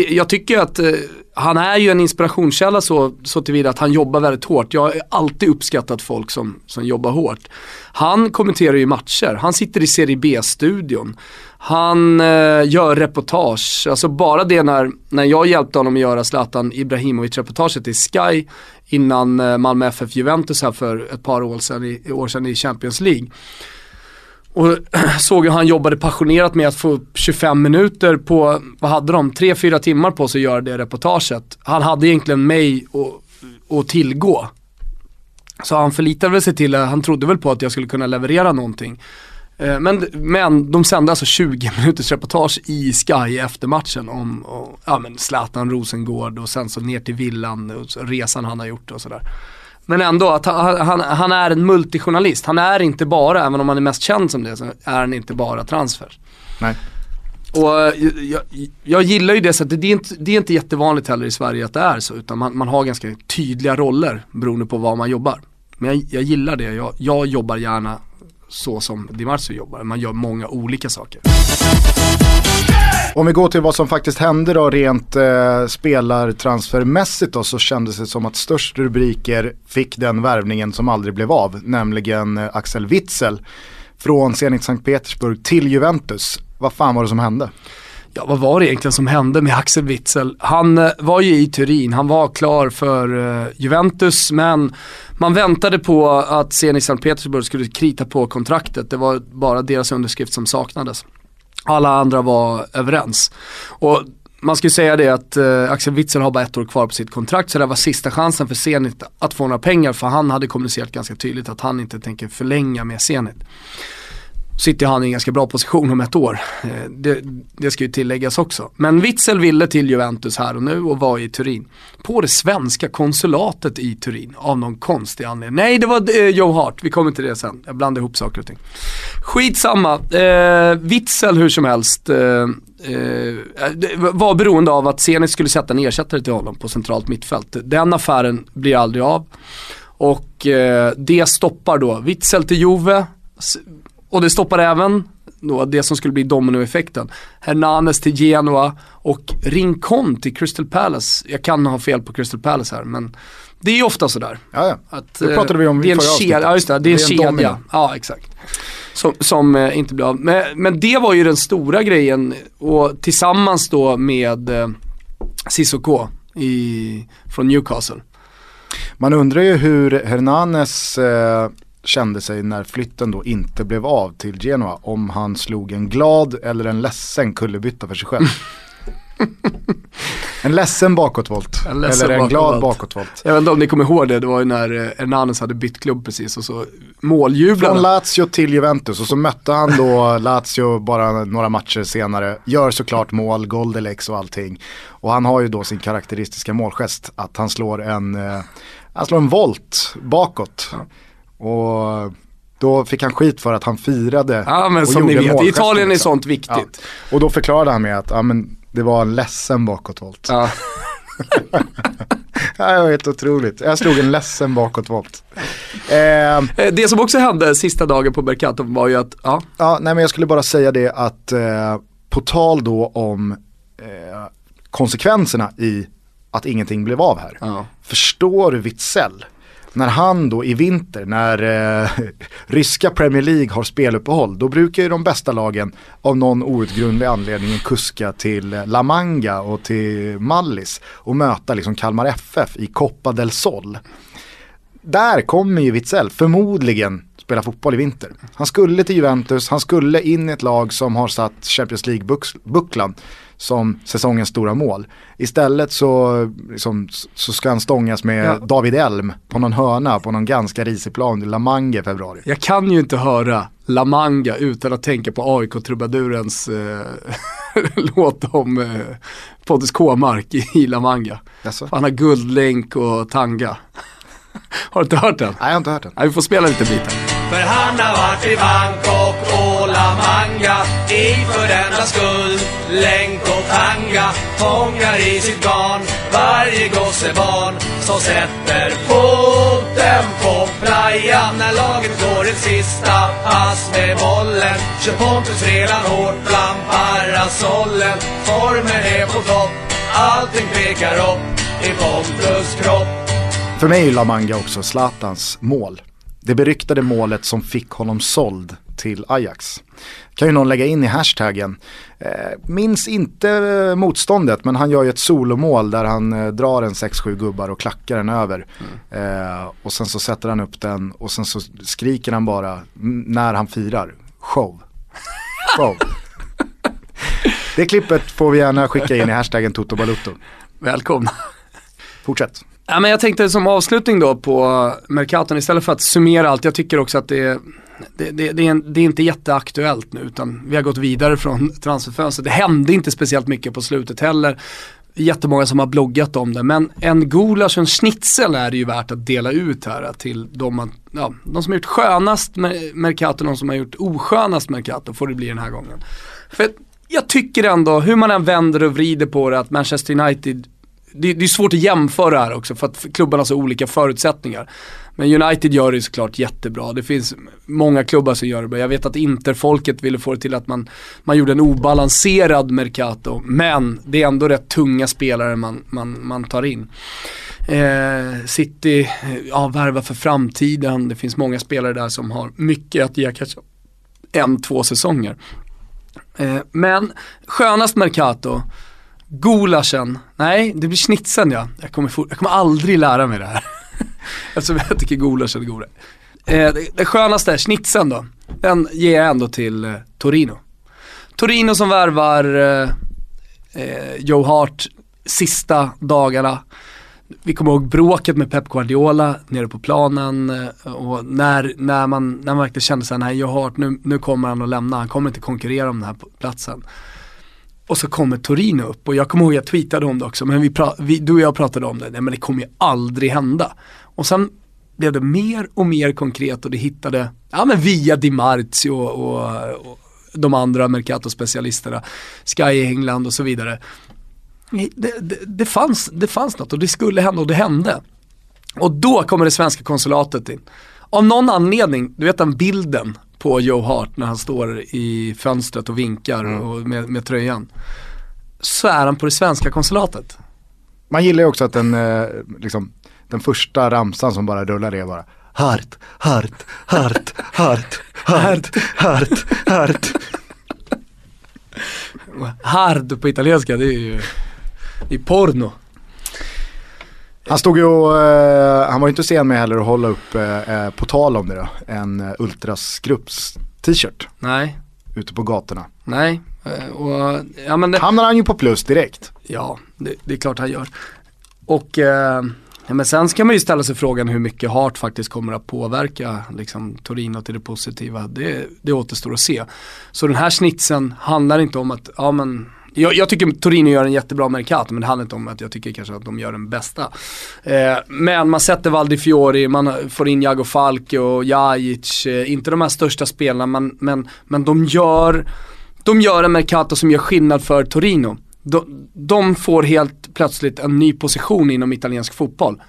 jag tycker att eh, han är ju en inspirationskälla så, så tillvida att han jobbar väldigt hårt. Jag har alltid uppskattat folk som, som jobbar hårt. Han kommenterar ju matcher, han sitter i Serie B-studion. Han eh, gör reportage, alltså bara det när, när jag hjälpte honom att göra Zlatan Ibrahimovic-reportaget i Sky innan eh, Malmö FF Juventus här för ett par år sedan i, år sedan i Champions League. Och såg hur han jobbade passionerat med att få upp 25 minuter på, vad hade de, 3-4 timmar på sig att göra det reportaget. Han hade egentligen mig att tillgå. Så han förlitade sig till, han trodde väl på att jag skulle kunna leverera någonting. Eh, men, men de sände alltså 20 minuters reportage i Sky efter matchen om och, ja, men Zlatan Rosengård och sen så ner till villan och resan han har gjort och sådär. Men ändå, att han, han, han, är en multijournalist. Han är inte bara, även om han är mest känd som det, så är han inte bara transfer. Nej. Och eh, jag, jag, gillar ju det så att det är, inte, det är inte jättevanligt heller i Sverige att det är så. Utan man, man har ganska tydliga roller beroende på vad man jobbar. Men jag, jag gillar det. Jag, jag jobbar gärna så som Di Marzio jobbar. Man gör många olika saker. Om vi går till vad som faktiskt hände då rent eh, spelartransfermässigt då så kändes det som att störst rubriker fick den värvningen som aldrig blev av, nämligen eh, Axel Witzel från Zenit Sankt Petersburg till Juventus. Vad fan var det som hände? Ja, vad var det egentligen som hände med Axel Witzel? Han eh, var ju i Turin, han var klar för eh, Juventus men man väntade på att Zenit Sankt Petersburg skulle krita på kontraktet. Det var bara deras underskrift som saknades. Alla andra var överens. Och man ska ju säga det att eh, Axel Witzel har bara ett år kvar på sitt kontrakt så det var sista chansen för Zenit att få några pengar för han hade kommunicerat ganska tydligt att han inte tänker förlänga med Zenit sitter han i en ganska bra position om ett år. Eh, det, det, ska ju tilläggas också. Men Witzel ville till Juventus här och nu och var i Turin. På det svenska konsulatet i Turin av någon konstig anledning. Nej, det var eh, Joe Hart, vi kommer till det sen. Jag blandar ihop saker och ting. Skitsamma, eh, Witzel hur som helst. Eh, eh, var beroende av att Zenit skulle sätta en ersättare till honom på centralt mittfält. Den affären blir aldrig av. Och eh, det stoppar då Witzel till Juve och det stoppar även då det som skulle bli dominoeffekten. Hernanes till Genoa och Rincon till Crystal Palace. Jag kan ha fel på Crystal Palace här men det är ju ofta sådär. Ja, ja. Att, det pratade vi om i förra avsnittet. Ja just det, det är en, en kedja. Ja exakt. Som, som eh, inte blir av. Men, men, det var ju den stora grejen och tillsammans då med eh, Cissoko i, från Newcastle. Man undrar ju hur Hernanes eh, kände sig när flytten då inte blev av till Genoa. Om han slog en glad eller en ledsen kullerbytta för sig själv. en ledsen bakåtvolt. En ledsen eller en glad bakåtvolt. Jag vet inte om ni kommer ihåg det, det var ju när eh, Hernanes hade bytt klubb precis och så måljublarna. Från Lazio till Juventus och så mötte han då Lazio bara några matcher senare. Gör såklart mål, Goldelex och allting. Och han har ju då sin karaktäristiska målgest att han slår en, eh, han slår en volt bakåt. Ja. Och då fick han skit för att han firade Ja men som ni vet, i Italien är liksom. sånt viktigt. Ja. Och då förklarade han med att ja, men det var en ledsen bakåtvolt. Ja. det var helt otroligt. Jag slog en ledsen bakåtvolt. Eh, eh, det som också hände sista dagen på Mercato var ju att, ja. Ja, nej men jag skulle bara säga det att eh, på tal då om eh, konsekvenserna i att ingenting blev av här. Ja. Förstår Witzell när han då i vinter, när eh, ryska Premier League har speluppehåll, då brukar ju de bästa lagen av någon outgrundlig anledning kuska till eh, La Manga och till Mallis och möta liksom Kalmar FF i Copa del Sol. Där kommer ju Witzell förmodligen spela fotboll i vinter. Han skulle till Juventus, han skulle in i ett lag som har satt Champions League-bucklan som säsongens stora mål. Istället så, liksom, så ska han stångas med ja. David Elm på någon hörna på någon ganska risig plan i La Manga i februari. Jag kan ju inte höra La Manga utan att tänka på AIK-trubadurens eh, låt om eh, Pontus K-mark i, i La Manga. Alltså? Han har guldlänk och tanga. har du inte hört den? Nej, jag har inte hört den. Nej, vi får spela lite bit För han har varit i Bangkok och Manga i för denna skull. Länk och tanga fångar i sitt garn varje gossebarn som sätter foten på playan när laget går ett sista pass med bollen. Kör Pontus redan hårt bland parasollen. Formen är på topp, allting pekar upp i Pontus kropp. För mig är La Manga också Zlatans mål. Det beryktade målet som fick honom såld till Ajax. Kan ju någon lägga in i hashtaggen. Eh, minns inte eh, motståndet men han gör ju ett solomål där han eh, drar en 6-7 gubbar och klackar den över. Mm. Och sen så sätter han upp den och sen så skriker han bara när han firar. Show. Show. Det klippet får vi gärna skicka in i hashtaggen Toto Balutto. Välkomna. Fortsätt. Ja, men jag tänkte som avslutning då på Mercaton, istället för att summera allt, jag tycker också att det är det, det, det, är, det, är, inte jätteaktuellt nu utan vi har gått vidare från transferfönstret. Det hände inte speciellt mycket på slutet heller. Jättemånga som har bloggat om det men en gulasch och en schnitzel är det ju värt att dela ut här till de, ja, de som har gjort skönast Mercato och de som har gjort oskönast Mercato får det bli den här gången. För jag tycker ändå, hur man än vänder och vrider på det, att Manchester United det, det, är svårt att jämföra här också för att klubbarna har så olika förutsättningar. Men United gör det såklart jättebra. Det finns många klubbar som gör det bra. Jag vet att Interfolket ville få det till att man, man gjorde en obalanserad Mercato. Men det är ändå rätt tunga spelare man, man, man tar in. Eh, City, eh, ja, värva för framtiden. Det finns många spelare där som har mycket att ge kanske en, två säsonger. Eh, men skönast Mercato Gulaschen, nej det blir schnitzeln ja. Jag kommer, jag kommer aldrig lära mig det här. Eftersom alltså, jag tycker gulasch är godare. Eh, det, det skönaste är schnitzeln då. Den ger jag ändå till eh, Torino. Torino som värvar eh, eh, Joe Hart sista dagarna. vi kommer ihåg bråket med Pep Guardiola nere på planen eh, och när, när, man, när man verkligen kände såhär, nej Joe Hart nu, nu kommer han att lämna, han kommer inte konkurrera om den här platsen. Och så kommer Torino upp och jag kommer ihåg jag tweetade om det också, men vi, vi du och jag pratade om det, nej men det kommer ju aldrig hända. Och sen blev det mer och mer konkret och det hittade, ja men via Di Marzio och, och, och de andra Mercato-specialisterna, Sky England och så vidare. Det, det, det, fanns, det fanns något och det skulle hända och det hände. Och då kommer det svenska konsulatet in. Av någon anledning, du vet den bilden på Joe Hart när han står i fönstret och vinkar mm. och med, med tröjan. Så är han på det svenska konsulatet. Man gillar ju också att den, eh, liksom, den första ramsan som bara rullar är bara Hart, Hart, Hart, Hart, Hart, Hart, Hart. Hard på italienska, det är ju det är porno. Han stod ju och, eh, han var ju inte sen med heller att hålla upp, eh, eh på tal om det då, en eh, Ultrasgrupps t-shirt. Nej. Ute på gatorna. Nej. Eh, och, ja, men det... Hamnar han ju på plus direkt. Ja, det, det är klart han gör. Och eh, ja, men sen ska man ju ställa sig frågan hur mycket Hart faktiskt kommer att påverka liksom, Torino till det positiva. Det, det återstår att se. Så den här snitsen handlar inte om att, ja men jag, jag, tycker Torino gör en jättebra Mercato men det handlar inte om att jag tycker kanske att de gör den bästa. Eh, men man sätter Valdi Fiori, man får in Jago Falke och Jajic, eh, inte de här största spelarna men, men, men de, gör, de gör en Mercato som gör skillnad för Torino. De, de får helt plötsligt en ny position inom italiensk fotboll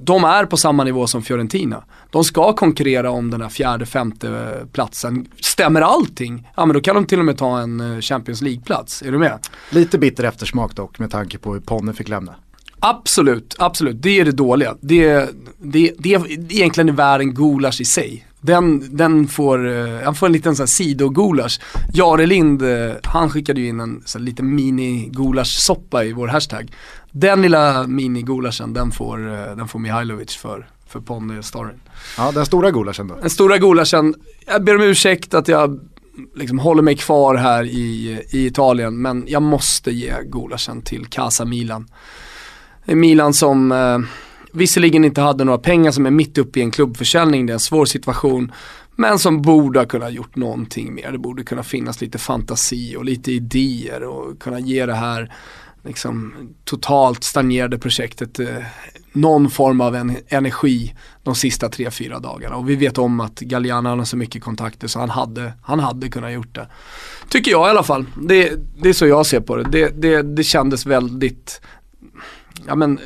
de är på samma nivå som Fiorentina. De ska konkurrera om den här fjärde, femte platsen. Stämmer allting, ja men då kan de till och med ta en eh, Champions League-plats. Är du med? Lite bitter eftersmak dock med tanke på hur Ponne fick lämna. Absolut, absolut. Det är det dåliga. Det, det, det är egentligen värre än gulasch i sig. Den, den får, eh, han får en liten sån här sidogulasch. Jare Lind, eh, han skickade ju in en sån liten mini gulaschsoppa i vår hashtag. Den lilla mini-gulaschen, den får, eh, den får Mihailovic för, för Ponny-storyn. Ja, den stora gulaschen då? Den stora gulaschen, jag ber om ursäkt att jag liksom håller mig kvar här i, i Italien, men jag måste ge gulaschen till Casa Milan. Milan som eh, visserligen inte hade några pengar, som är mitt uppe i en klubbförsäljning, det är en svår situation. Men som borde ha kunnat gjort någonting mer. Det borde kunna finnas lite fantasi och lite idéer och kunna ge det här liksom, totalt stagnerade projektet eh, någon form av en, energi de sista tre, fyra dagarna. Och vi vet om att Galliano har så mycket kontakter så han hade, han hade kunnat gjort det. Tycker jag i alla fall. Det, det är så jag ser på det. Det, det, det kändes väldigt Ja men,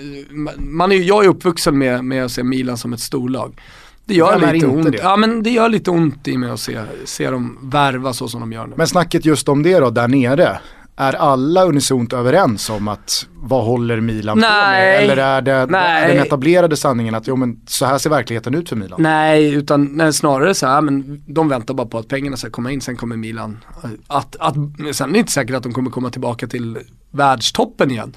man är, jag är uppvuxen med, med att se Milan som ett storlag. Det gör lite ont. Det? Ja men det gör lite ont i mig att se, se dem värva så som de gör nu. Men snacket just om det då, där nere är alla unisont överens om att vad håller Milan Nej. på med? Eller är det Nej. den etablerade sanningen att jo, men så här ser verkligheten ut för Milan? Nej, utan nej, snarare så här, men de väntar bara på att pengarna ska komma in, sen kommer Milan. Att, att, sen är det inte säkert att de kommer komma tillbaka till världstoppen igen.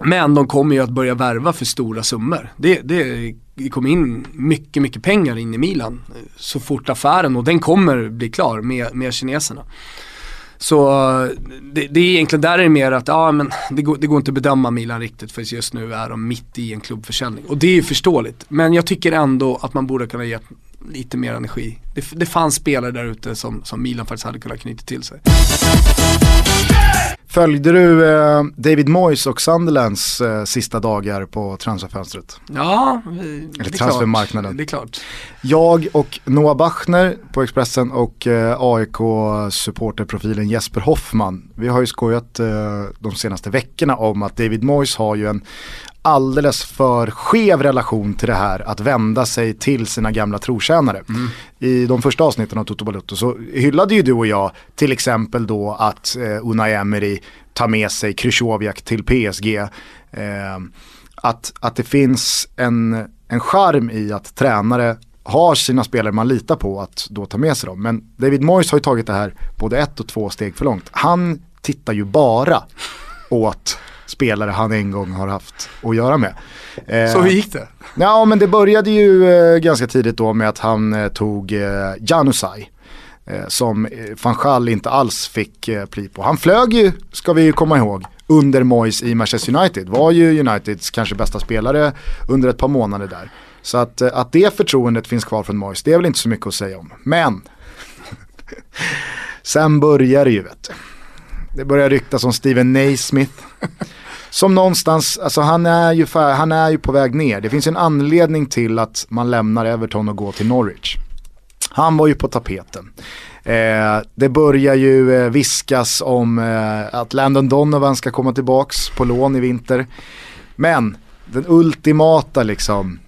Men de kommer ju att börja värva för stora summor. Det, det, det kommer in mycket, mycket pengar in i Milan så fort affären och den kommer bli klar med, med kineserna. Så eh, det, det, är egentligen där är det mer att, ja men det går, det går inte att bedöma Milan riktigt för just nu är de mitt i en klubbförsäljning. Och det är ju förståeligt. Men jag tycker ändå att man borde kunna ge lite mer energi. Det, det fanns spelare där ute som, som Milan faktiskt hade kunnat knyta till sig. Följde du eh, David Moyes och Sunderlands eh, sista dagar på transferfönstret? Ja, Eller transfermarknaden. Det är klart. Jag och Noah Bachner på Expressen och eh, AIK-supporterprofilen Jesper Hoffman. Vi har ju skojat eh, de senaste veckorna om att David Moyes har ju en alldeles för skev relation till det här att vända sig till sina gamla trotjänare. Mm. I de första avsnitten av Toto Balutto så hyllade ju du och jag till exempel då att eh, Unai Emery tar med sig Krychowiak till PSG. Eh, att, att det finns en, en charm i att tränare har sina spelare man litar på att då ta med sig dem. Men David Moyes har ju tagit det här både ett och två steg för långt. Han tittar ju bara åt spelare han en gång har haft att göra med. Eh, Så hur gick det? Ja men det började ju eh, ganska tidigt då med att han eh, tog eh, Janusaj. Som van Schall inte alls fick pli på. Han flög ju, ska vi ju komma ihåg, under Moyes i Manchester United. Var ju Uniteds kanske bästa spelare under ett par månader där. Så att, att det förtroendet finns kvar från Moyes, det är väl inte så mycket att säga om. Men, sen börjar det ju vet du. Det börjar ryktas om Steven Naismith. Som någonstans, alltså han är, ju för, han är ju på väg ner. Det finns en anledning till att man lämnar Everton och går till Norwich. Han var ju på tapeten. Eh, det börjar ju eh, viskas om eh, att Landon Donovan ska komma tillbaks på lån i vinter. Men den ultimata liksom,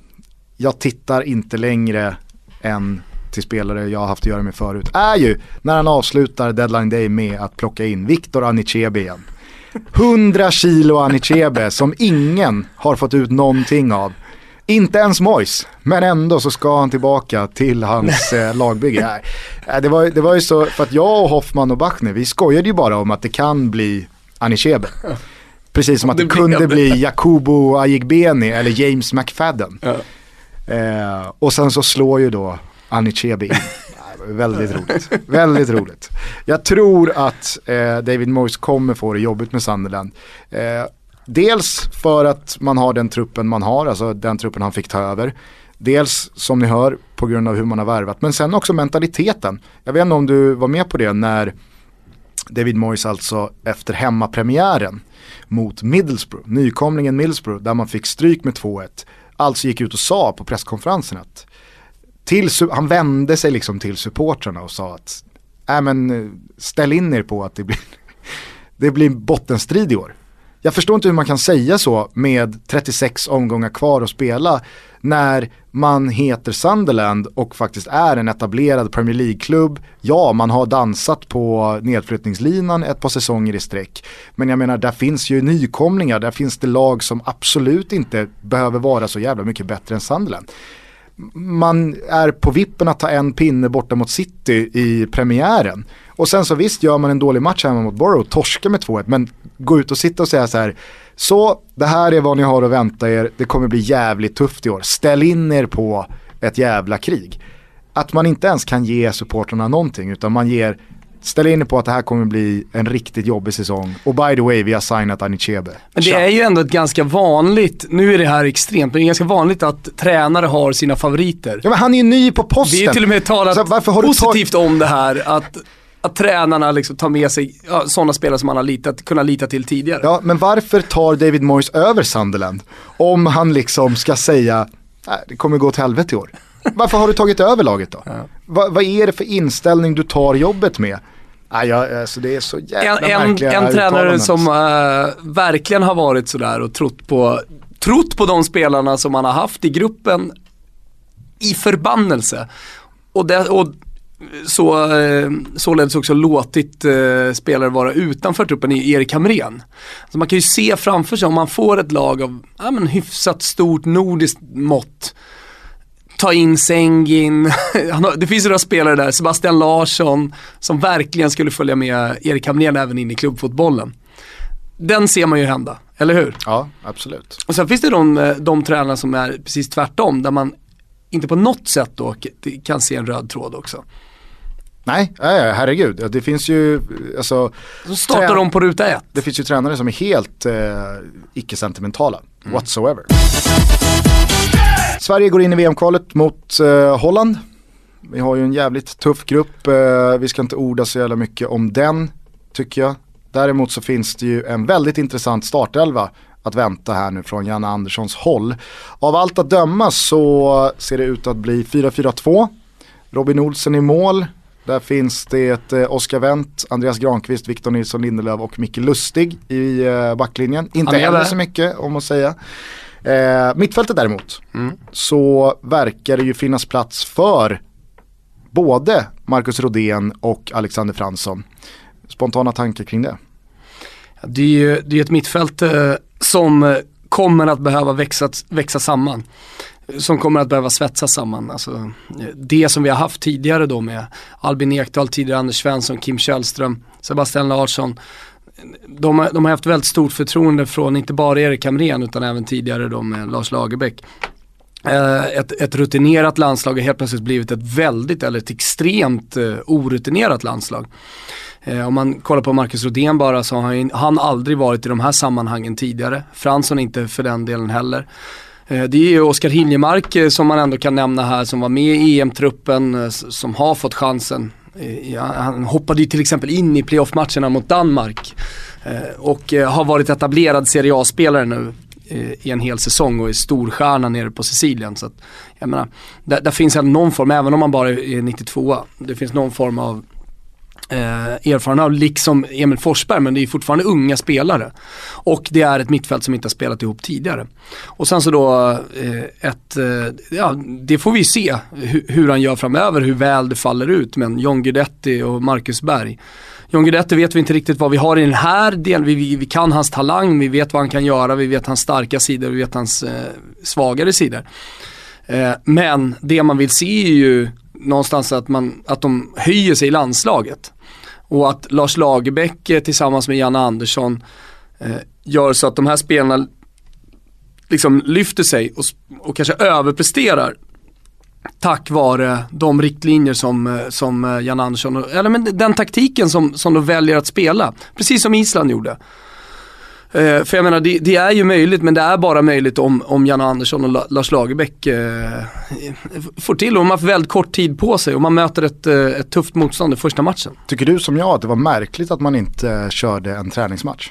jag tittar inte längre än till spelare jag har haft att göra med förut, är ju när han avslutar deadline day med att plocka in Victor Anichebe igen. 100 kilo Anichebe som ingen har fått ut någonting av. Inte ens Mois, men ändå så ska han tillbaka till hans eh, lagbygge. Äh, det, var, det var ju så, för att jag och Hoffman och Bachner, vi skojade ju bara om att det kan bli Anichebe. Precis som att det, kunde bli Jakubo Ayigbeni eller James McFadden. Ja. Eh, och sen så slår ju då Anichebe in. Väldigt roligt. Väldigt roligt. Jag tror att eh, David Moyes kommer få det jobbigt med Sunderland. Eh, dels för att man har den truppen man har, alltså den truppen han fick ta över. Dels som ni hör på grund av hur man har värvat, men sen också mentaliteten. Jag vet inte om du var med på det när David Moyes alltså efter hemmapremiären mot Middlesbrough, nykomlingen Middlesbrough, där man fick stryk med 2-1, alltså gick ut och sa på presskonferensen att till, han vände sig liksom till supportrarna och sa att äh, men, eh, ställ in er på att det blir, det blir bottenstrid i år. Jag förstår inte hur man kan säga så med 36 omgångar kvar att spela när man heter Sunderland och faktiskt är en etablerad Premier League-klubb. Ja, man har dansat på nedflyttningslinan ett par säsonger i sträck. Men jag menar, där finns ju nykomlingar, där finns det lag som absolut inte behöver vara så jävla mycket bättre än Sunderland man är på vippen att ta en pinne borta mot City i premiären. Och sen så visst gör man en dålig match hemma mot Borough, torskar med 2-1, men gå ut och sitta och säga så här, så det här är vad ni har att vänta er, det kommer bli jävligt tufft i år, ställ in er på ett jävla krig. Att man inte ens kan ge supporterna någonting, utan man ger Ställ in på att det här kommer bli en riktigt jobbig säsong. Och by the way, vi har signat Anichebe. Men det är ju ändå ett ganska vanligt, nu är det här extremt, men det är ganska vanligt att tränare har sina favoriter. Ja men han är ju ny på posten. Det är till och med talat alltså, positivt om det här, att att tränarna liksom tar med sig ja, sådana spelare som man har litat, kunnat lita till tidigare. Ja, men varför tar David Moyes över Sunderland? Om han liksom ska säga, nej, det kommer gå åt helvete i år. Varför har du tagit över laget då? Ja. Va, vad är det för inställning du tar jobbet med? Ja, ja, alltså det är så jävla en, en, en tränare som uh, verkligen har varit sådär och trott på, trott på de spelarna som man har haft i gruppen i förbannelse. Och, det, och så, uh, således också låtit uh, spelare vara utanför truppen i Erik Hamrén. Så man kan ju se framför sig om man får ett lag av ja, men hyfsat stort nordiskt mått ta in Sengin, det finns ju några spelare där, Sebastian Larsson, som verkligen skulle följa med Erik Hamrén även in i klubbfotbollen. Den ser man ju hända, eller hur? Ja, absolut. Och sen finns det de, eh, de tränare som är precis tvärtom, där man inte på något sätt då kan se en röd tråd också. Nej, herregud. Det finns ju, alltså. Så startar de på ruta ett. Det finns ju tränare som är helt eh, icke-sentimentala, mm. whatsoever. Sverige går in i VM-kvalet mot eh, Holland. Vi har ju en jävligt tuff grupp. Eh, vi ska inte orda så jävla mycket om den, tycker jag. Däremot så finns det ju en väldigt intressant startelva att vänta här nu från Janne Anderssons håll. Av allt att döma så ser det ut att bli 4-4-2. Robin Olsen i mål. Där finns det eh, Oskar Wendt, Andreas Granqvist, Victor Nilsson Lindelöf och Micke Lustig i eh, backlinjen. Inte heller så mycket om att säga. Eh, mittfältet däremot, mm. så verkar det ju finnas plats för både Marcus Rodén och Alexander Fransson. Spontana tankar kring det? Det är ju det är ett mittfält eh, som kommer att behöva växa, växa samman. Som kommer att behöva svetsa samman. Alltså, det som vi har haft tidigare då med Albin Ekdal, tidigare Anders Svensson, Kim Källström, Sebastian Larsson de, de har haft väldigt stort förtroende från inte bara Erik Hamrén utan även tidigare då med Lars Lagerbäck. Eh, ett, ett rutinerat landslag har helt plötsligt blivit ett väldigt, eller ett extremt eh, orutinerat landslag. Eh, om man kollar på Marcus Rodén bara så har han, han aldrig varit i de här sammanhangen tidigare. Fransson inte för den delen heller. Det är ju Oskar Hiljemark som man ändå kan nämna här som var med i EM-truppen, som har fått chansen. Eh, han hoppade ju till exempel in i playoff-matcherna mot Danmark eh, och eh, har varit etablerad Serie A-spelare nu i en hel säsong och är storstjärna nere på Sicilien. Så att, jag menar, där, där finns någon form, även om man bara är 92 det finns någon form av eh, erfarna, liksom Emil Forsberg, men det är fortfarande unga spelare. Och det är ett mittfält som inte har spelat ihop tidigare. Och sen så då eh, ett, eh, ja det får vi se hur, hur, han gör framöver, hur väl det faller ut. Men John Guidetti och Marcus Berg. John Guidetti vet vi inte riktigt vad vi har i den här delen. Vi, vi, vi, kan hans talang, vi vet vad han kan göra, vi vet hans starka sidor, vi vet hans eh, svagare sidor. Eh, men det man vill se är ju någonstans att, man, att de höjer sig i landslaget. Och att Lars Lagerbäck eh, tillsammans med Janne Andersson eh, gör så att de här spelarna liksom lyfter sig och, och kanske överpresterar tack vare de riktlinjer som, eh, som eh, Jan Andersson, eller men den taktiken som, som de väljer att spela. Precis som Island gjorde. Eh, för jag menar, det, det, är ju möjligt, men det är bara möjligt om, om Janne Andersson och La, Lars Lagerbäck eh, får till och man får väldigt kort tid på sig och man möter ett, eh, ett tufft motstånd i första matchen. Tycker du som jag att det var märkligt att man inte körde en träningsmatch?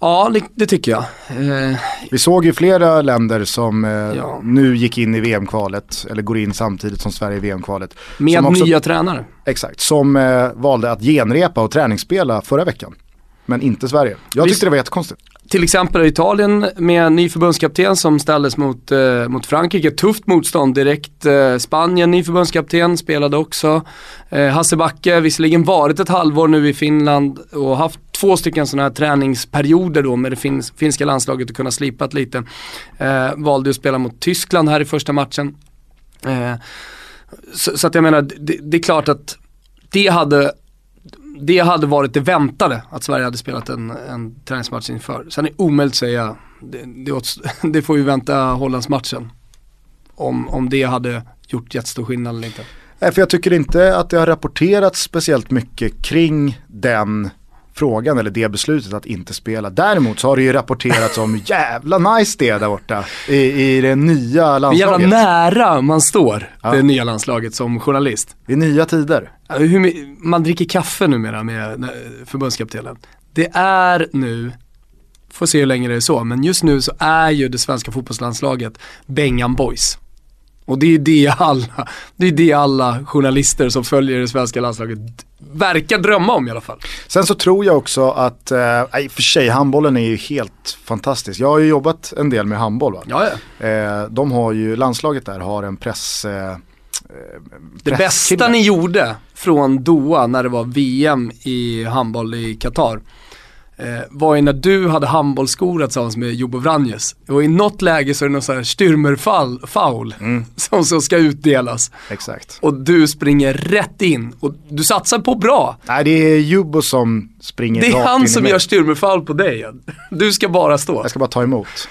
Ja, det, det tycker jag. Eh, Vi såg ju flera länder som eh, ja. nu gick in i VM-kvalet, eller går in samtidigt som Sverige i VM-kvalet. Med också, nya tränare. Exakt, som eh, valde att genrepa och träningsspela förra veckan men inte Sverige. Jag tyckte det var jättekonstigt. Till exempel Italien med en ny förbundskapten som ställdes mot, eh, mot Frankrike. Tufft motstånd direkt. Eh, Spanien, ny förbundskapten, spelade också. Eh, Hasse Backe, visserligen varit ett halvår nu i Finland och haft två stycken sådana här träningsperioder då med det fin finska landslaget och kunna slipat lite. Eh, valde att spela mot Tyskland här i första matchen. Eh, så, så, att jag menar, det, det är klart att det hade det hade varit det väntade att Sverige hade spelat en, en träningsmatch inför. Sen är det omöjligt att säga, det, det, det får vi vänta Hollandsmatchen. Om, om det hade gjort jättestor skillnad eller inte. Nej, för jag tycker inte att det har rapporterats speciellt mycket kring den frågan eller det beslutet att inte spela. Däremot så har det ju rapporterats om jävla nice det är där borta i, i det nya landslaget. Hur jävla nära man står ja. det nya landslaget som journalist. Det är nya tider. Hur, man dricker kaffe numera med förbundskaptenen. Det är nu, får se hur länge det är så, men just nu så är ju det svenska fotbollslandslaget Bengan Boys. Och det är det alla, det är det alla journalister som följer det svenska landslaget verkar drömma om i alla fall. Sen så tror jag också att, eh, i och för sig handbollen är ju helt fantastisk. Jag har ju jobbat en del med handboll va? Eh, de har ju, landslaget där har en press eh, det bästa ni gjorde från Doha när det var VM i handboll i Qatar eh, var ju när du hade handbollsskor tillsammans med Jobo Vranjes. Och i något läge så är det någon sån här styrmerfoul mm. som, som ska utdelas. Exakt. Och du springer rätt in och du satsar på bra. Nej det är Jobo som springer rakt in Det är han som gör styrmerfoul på dig. Du ska bara stå. Jag ska bara ta emot.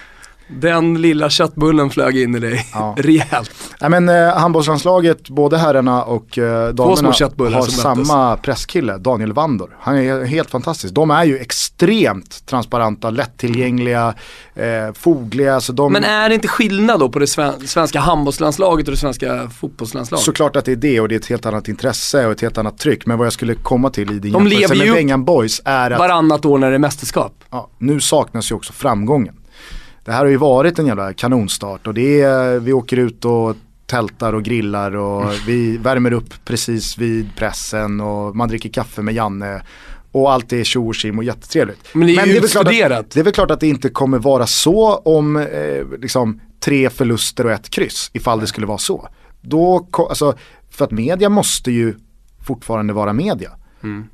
Den lilla köttbullen flög in i dig ja. rejält. Nej men eh, handbollslandslaget, både herrarna och eh, damerna har samma presskille, Daniel Vandor. Han är helt fantastisk. De är ju extremt transparenta, lättillgängliga, eh, fogliga. Så de... Men är det inte skillnad då på det svenska handbollslandslaget och det svenska fotbollslandslaget? Såklart att det är det och det är ett helt annat intresse och ett helt annat tryck. Men vad jag skulle komma till i din de jämförelse med Bengan Boys är att... varannat år när det är mästerskap. Ja, nu saknas ju också framgången det här har ju varit en jävla kanonstart och det är, vi åker ut och tältar och grillar och mm. vi värmer upp precis vid pressen och man dricker kaffe med Janne. Och allt är tjo och tjim och jättetrevligt. Men det är ju Men det är, att, det är väl klart att det inte kommer vara så om eh, liksom, tre förluster och ett kryss ifall det skulle vara så. Då, alltså, för att media måste ju fortfarande vara media. Mm.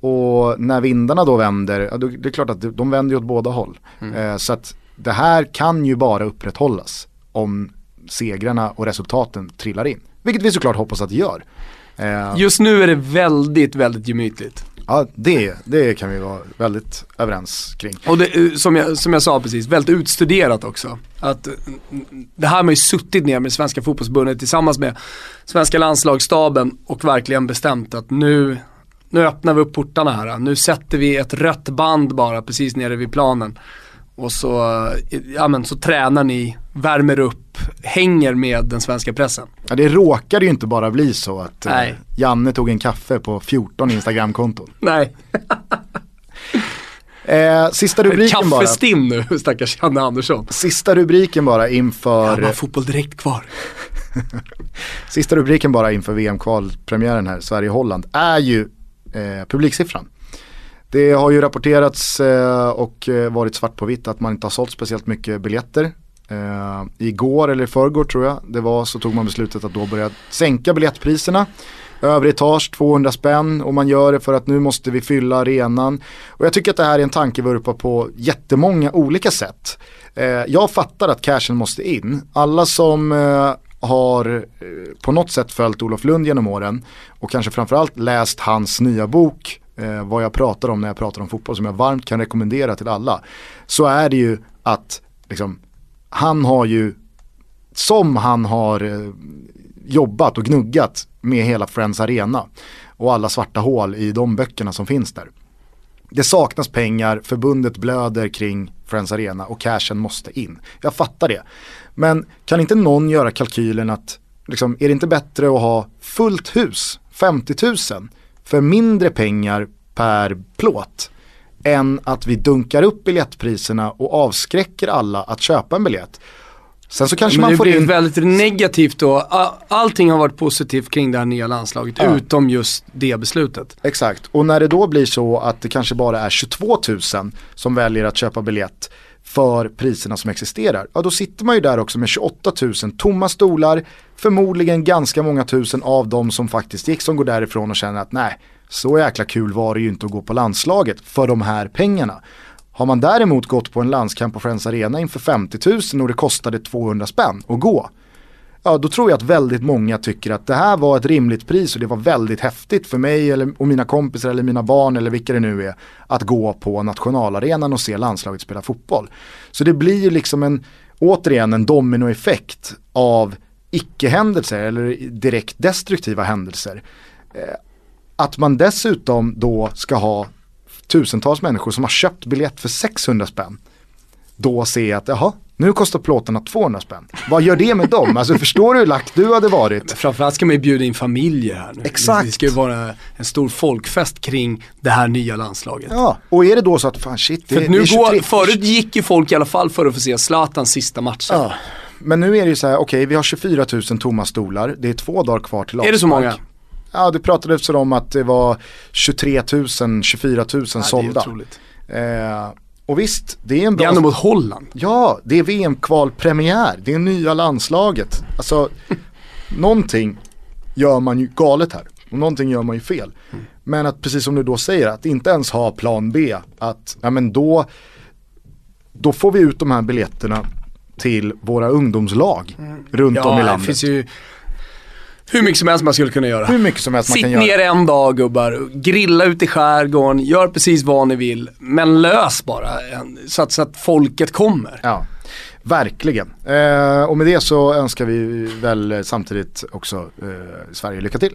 Och när vindarna då vänder, ja, det är klart att de vänder ju åt båda håll. Mm. Eh, så att det här kan ju bara upprätthållas om segrarna och resultaten trillar in. Vilket vi såklart hoppas att det gör. Eh, Just nu är det väldigt, väldigt gemytligt. Ja, det, det kan vi vara väldigt överens kring. Och det, eh, som, jag, som jag sa precis, väldigt utstuderat också. Att, mm, det här har man ju suttit ner med Svenska fotbollsförbundet tillsammans med Svenska landslagsstaben och verkligen bestämt att nu, nu öppnar vi upp portarna här. Nu sätter vi ett rött band bara precis nere vid planen. Och så, ja, men, så tränar ni, värmer upp, hänger med den svenska pressen. Ja, det råkade ju inte bara bli så att eh. Janne tog en kaffe på 14 Instagramkonton. Nej, Eh, sista rubriken bara. kaffestinn nu stackars Janne Andersson. Sista rubriken bara inför, Han har fotboll direkt kvar. sista rubriken bara inför VM-kvalpremiären här, Sverige-Holland, är ju eh, publiksiffran. Det har ju rapporterats eh, och eh, varit svart på vitt att man inte har sålt speciellt mycket biljetter. Eh, igår eller i förrgår tror jag det var så tog man beslutet att då börja sänka biljettpriserna. Övre etage 200 spänn och man gör det för att nu måste vi fylla arenan. Och jag tycker att det här är en tankevurpa på jättemånga olika sätt. Jag fattar att cashen måste in. Alla som har på något sätt följt Olof Lund genom åren och kanske framförallt läst hans nya bok eh, vad jag pratar om när jag pratar om fotboll som jag varmt kan rekommendera till alla. Så är det ju att liksom, han har ju, som han har eh, jobbat och gnuggat med hela Friends Arena och alla svarta hål i de böckerna som finns där. Det saknas pengar, förbundet blöder kring Friends Arena och cashen måste in. Jag fattar det. Men kan inte någon göra kalkylen att, liksom, är det inte bättre att ha fullt hus, 50 000, för mindre pengar per plåt, än att vi dunkar upp biljettpriserna och avskräcker alla att köpa en biljett. Sen så kanske Men man det får blir in... väldigt negativt då. Allting har varit positivt kring det här nya landslaget, Ja. utom just det beslutet. Exakt, och när det då blir så att det kanske bara är 22 000 som väljer att köpa biljett för priserna som existerar, ja då sitter man ju där också med 28 000 tomma stolar, förmodligen ganska många tusen av dem som faktiskt gick som går därifrån och känner att nej, så jäkla kul var det ju inte att gå på landslaget för de här pengarna. Har man däremot gått på en landskamp på Friends Arena inför 50 000 och det kostade 200 spänn att gå, ja då tror jag att väldigt många tycker att det här var ett rimligt pris och det var väldigt häftigt för mig eller, och mina kompisar eller mina barn eller vilka det nu är att gå på nationalarenan och se landslaget spela fotboll. Så det blir ju liksom en, återigen en dominoeffekt av icke-händelser eller direkt destruktiva händelser. Eh, att man dessutom då ska ha tusentals människor som har köpt biljett för 600 spänn då jag att jaha, nu kostar plåtarna 200 spänn. Vad gör det med dem? Alltså förstår du hur lack du hade varit? Framförallt ska man ju bjuda in familjer här nu. Exakt. Det ska ju vara en stor folkfest kring det här nya landslaget. Ja, och är det då så att fan shit, det, För att det nu är 23, går, förut gick ju folk i alla fall för att få se Zlatans sista matcher. Ja, men nu är det ju så här, okej vi har 24 000 tomma stolar, det är två dagar kvar till Är det så avspark. många? Ja, det pratades om att det var 23 000, 24 000 Ja, det är sålda. otroligt. Eh, och visst, det är en Det är bra... mot Holland. Ja, det är VM-kvalpremiär, det är nya landslaget. Alltså, någonting gör man ju galet här. Och någonting gör man ju fel. Men att precis som du då säger, att inte ens ha plan B. Att, ja men då, då får vi ut de här biljetterna till våra ungdomslag runt om i Ja, det landet. finns ju hur mycket som helst man skulle kunna göra. Hur mycket som helst man Sitt kan ner göra. en dag gubbar, grilla ute i skärgården, gör precis vad ni vill. Men lös bara så, att, så att folket kommer. Ja, verkligen. Eh, och med det så önskar vi väl samtidigt också eh, Sverige lycka till.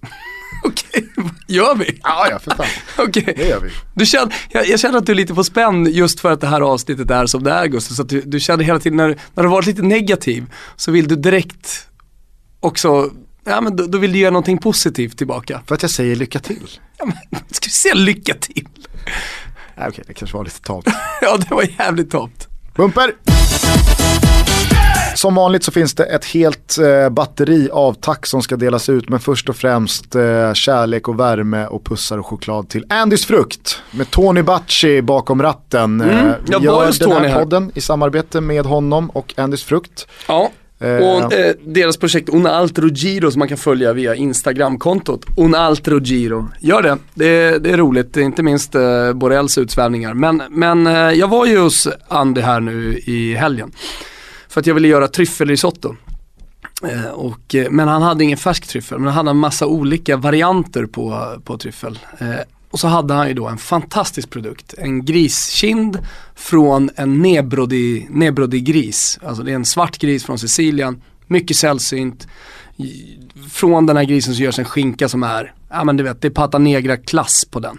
Okej, gör vi? Ja, ja för fan. Okej. Det gör vi. Du känner, jag, jag känner att du är lite på spänn just för att det här avsnittet är som det är Gustav. Så att du, du känner hela tiden när, när du varit lite negativ så vill du direkt också, ja men då, då vill du göra någonting positivt tillbaka. För att jag säger lycka till. Ja, men, ska vi säga lycka till? Nej, okej, det kanske var lite tamt. Ja det var jävligt tomt. Bumper! Som vanligt så finns det ett helt eh, batteri av tack som ska delas ut men först och främst eh, kärlek och värme och pussar och choklad till Andys frukt med Tony Bacci bakom ratten. Mm, Eh, vi gör den Tony här här. podden i samarbete med honom och Andys frukt. Ja. Eh. Och eh, deras projekt Unaltro Giro som man kan följa via Instagram-kontot, Unaltro Giro. Gör det, det är, det är roligt, inte minst eh, Borrells utsvävningar. Men, men eh, jag var ju hos Andy här nu i helgen. För att jag ville göra tryffelrisotto. Eh, och, eh, men han hade ingen färsk tryffel, men han hade en massa olika varianter på, på tryffel. Eh, och så hade han ju då en fantastisk produkt. En griskind från en nebrodig, gris. Alltså det är en svart gris från Sicilien. Mycket sällsynt. Från den här grisen så görs en skinka som är, ja men du vet, det är pata negra klass på den.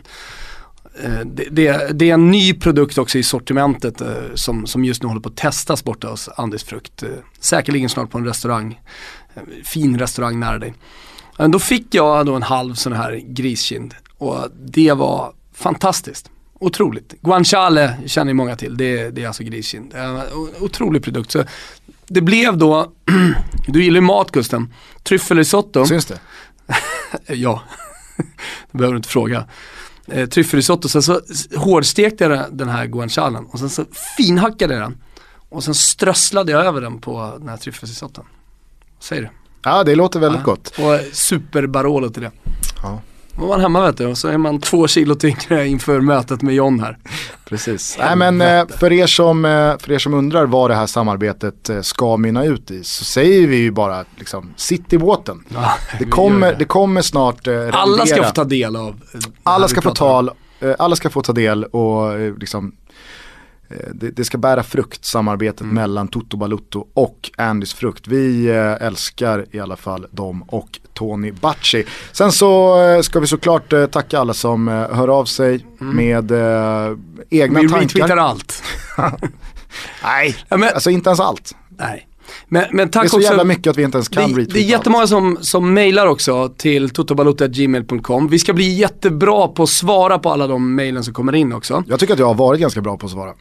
Eh, det, det, det är en ny produkt också i sortimentet eh, som, som just nu håller på att testas borta hos Andis Frukt. Eh, säkerligen snart på en restaurang, fin restaurang nära dig. Då fick jag då en halv sån här griskind och det var fantastiskt. Otroligt. Guanciale känner ju många till, det, det är alltså griskind. Otrolig produkt. Så det blev då, du gillar ju mat Gusten, tryffelrisotto. Syns det? Ja, det behöver du inte fråga. Eh, tryffelrisotto, sen så hårdstekte jag den här guancialen och sen så finhackade jag den. Och sen strösslade jag över den på den här tryffelrisotton. Säger du? Ja, det låter väldigt Ja. gott. Och superbarolo till det. Ja. Var man hemma vet du och så är man två kilo tyngre inför mötet med John här. Precis. Nej men eh, för er, som, eh, för er som undrar vad det här samarbetet eh, ska mynna ut i så säger vi ju bara liksom, sitt i båten. Ja, Det kommer, gör det kommer snart eh, Alla ska få ta del av det alla ska få tal, alla ska få ta del och liksom det, det ska bära frukt, samarbetet Mm. mellan Toto Balutto och Andys frukt. Vi eh, älskar i alla fall dem och Tony Bacci. Sen så eh, ska vi såklart eh, tacka alla som eh, hör av sig med eh, egna Mm. Vi retweetar tankar. allt. Nej, Ja, men- alltså inte ens allt. Nej. Men, men Det tack är så också. jävla mycket att vi inte ens kan det, retweeta det är jättemånga som, som mejlar också till totobalota.gmail.com. Vi ska bli jättebra på att svara på alla de mejlen som kommer in också. allt. Jag tycker att jag har varit ganska bra på att svara.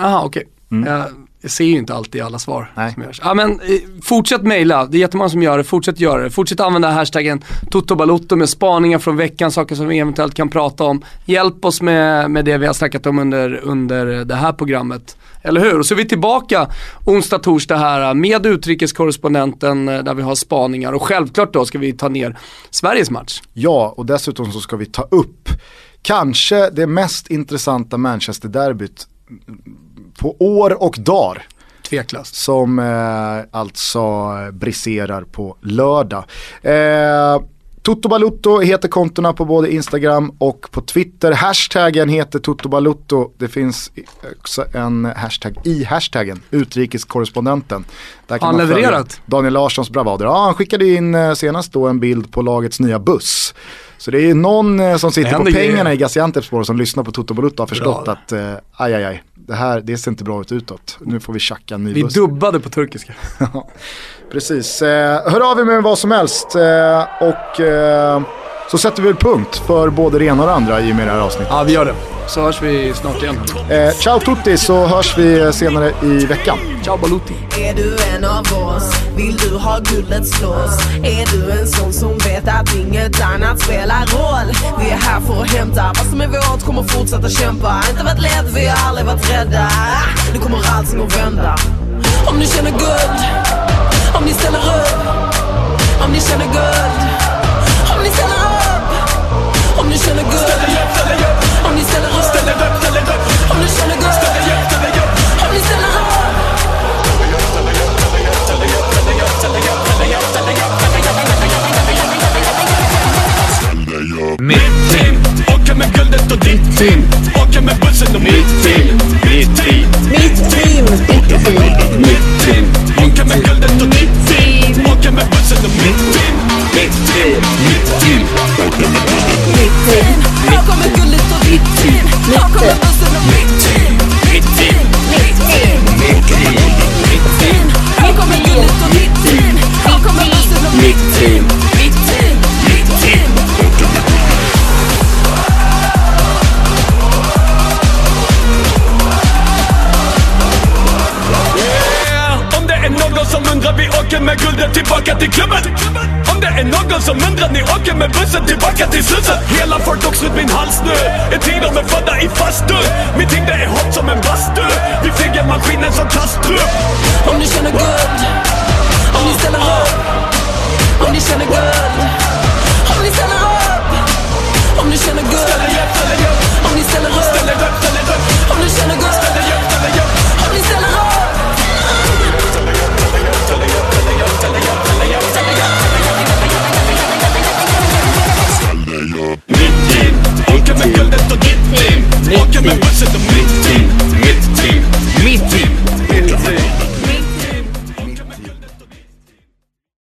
Aha, okej. Jag, jag ser ju inte alltid alla svar Mm. Nej. som görs. Ja, men, eh, fortsätt mejla, det är jättemånga som gör det. Fortsätt göra det. Fortsätt använda hashtaggen totobalotto med spaningar från veckan, saker som vi eventuellt kan prata om. Hjälp oss med, med det vi har snackat om under, under det här programmet. Eller hur? Och så är vi tillbaka onsdag, torsdag här med utrikeskorrespondenten eh, där vi har spaningar. Och självklart då ska vi ta ner Sveriges match. Ja, och dessutom så ska vi ta upp kanske det mest intressanta Manchester-derbyt på år och dagar. Tveklöst. Som eh, alltså briserar på lördag. Eh, Toto Balutto heter kontona på både Instagram och på Twitter. Hashtaggen heter Toto Balutto. Det finns också en hashtag i hashtaggen, utrikeskorrespondenten. Där Har han levererat? Daniel Larssons bravader. Ja, han skickade in eh, senast då en bild på lagets nya buss. Så det är någon eh, som sitter på pengarna i Gaziantepspor som lyssnar på Toto Balutto har förstått Bra. att eh, aj, aj, aj, det här det ser inte bra ut utåt. Nu får vi tjacka en ny Vi buss. dubbade på turkiska. Precis, eh, hör av er med vad som helst eh, och eh, så sätter vi väl punkt för både det ena och det andra i och med det här avsnittet. Ja, vi gör det. Så hörs vi snart igen. Eh, ciao tutti så hörs vi senare i veckan. Ciao Baluti. Är du en av oss? Vill du ha guldet slås? Är du en sån som vet att inget annat spelar roll? Vi är här för att hämta vad som är vårt, kommer fortsätta kämpa Inte varit lätt, vi har aldrig varit rädda Nu kommer allting att vända Om ni känner guld, om ni ställer upp Om ni känner guld, Om ni känner guld, om ni ställer upp Om ni känner guld, om ni ställer upp Mitt team. Åker med guldet och ditt team. åker med bussen och mitt team. Mitt team. Mitt team. Mitt team. Åker med guldet och ditt team åker med bussen och mitt team Mitt team Mitt team Jag kommer guldet och ditt team Jag kommer bussen och mitt team Mitt team Mitt team Mitt team Jag kommer guldet och ditt team Jag kommer bussen och mitt guldet tillbaka till klubben. Om det är någon som undrar, ni åker med bussen tillbaka till Slussen. Hela folk åks runt min hals nu Är tid de är födda i fastun Mitt hinder är hårt som en bastu. Vi flyger maskinen som Kastrup. Om ni känner guld Om ni ställer upp. Om ni känner guld Om ni ställer upp. Om ni känner guld Om ni ställer upp. Om ni känner guld. Åker med bussen till mitt team, mitt team, mitt team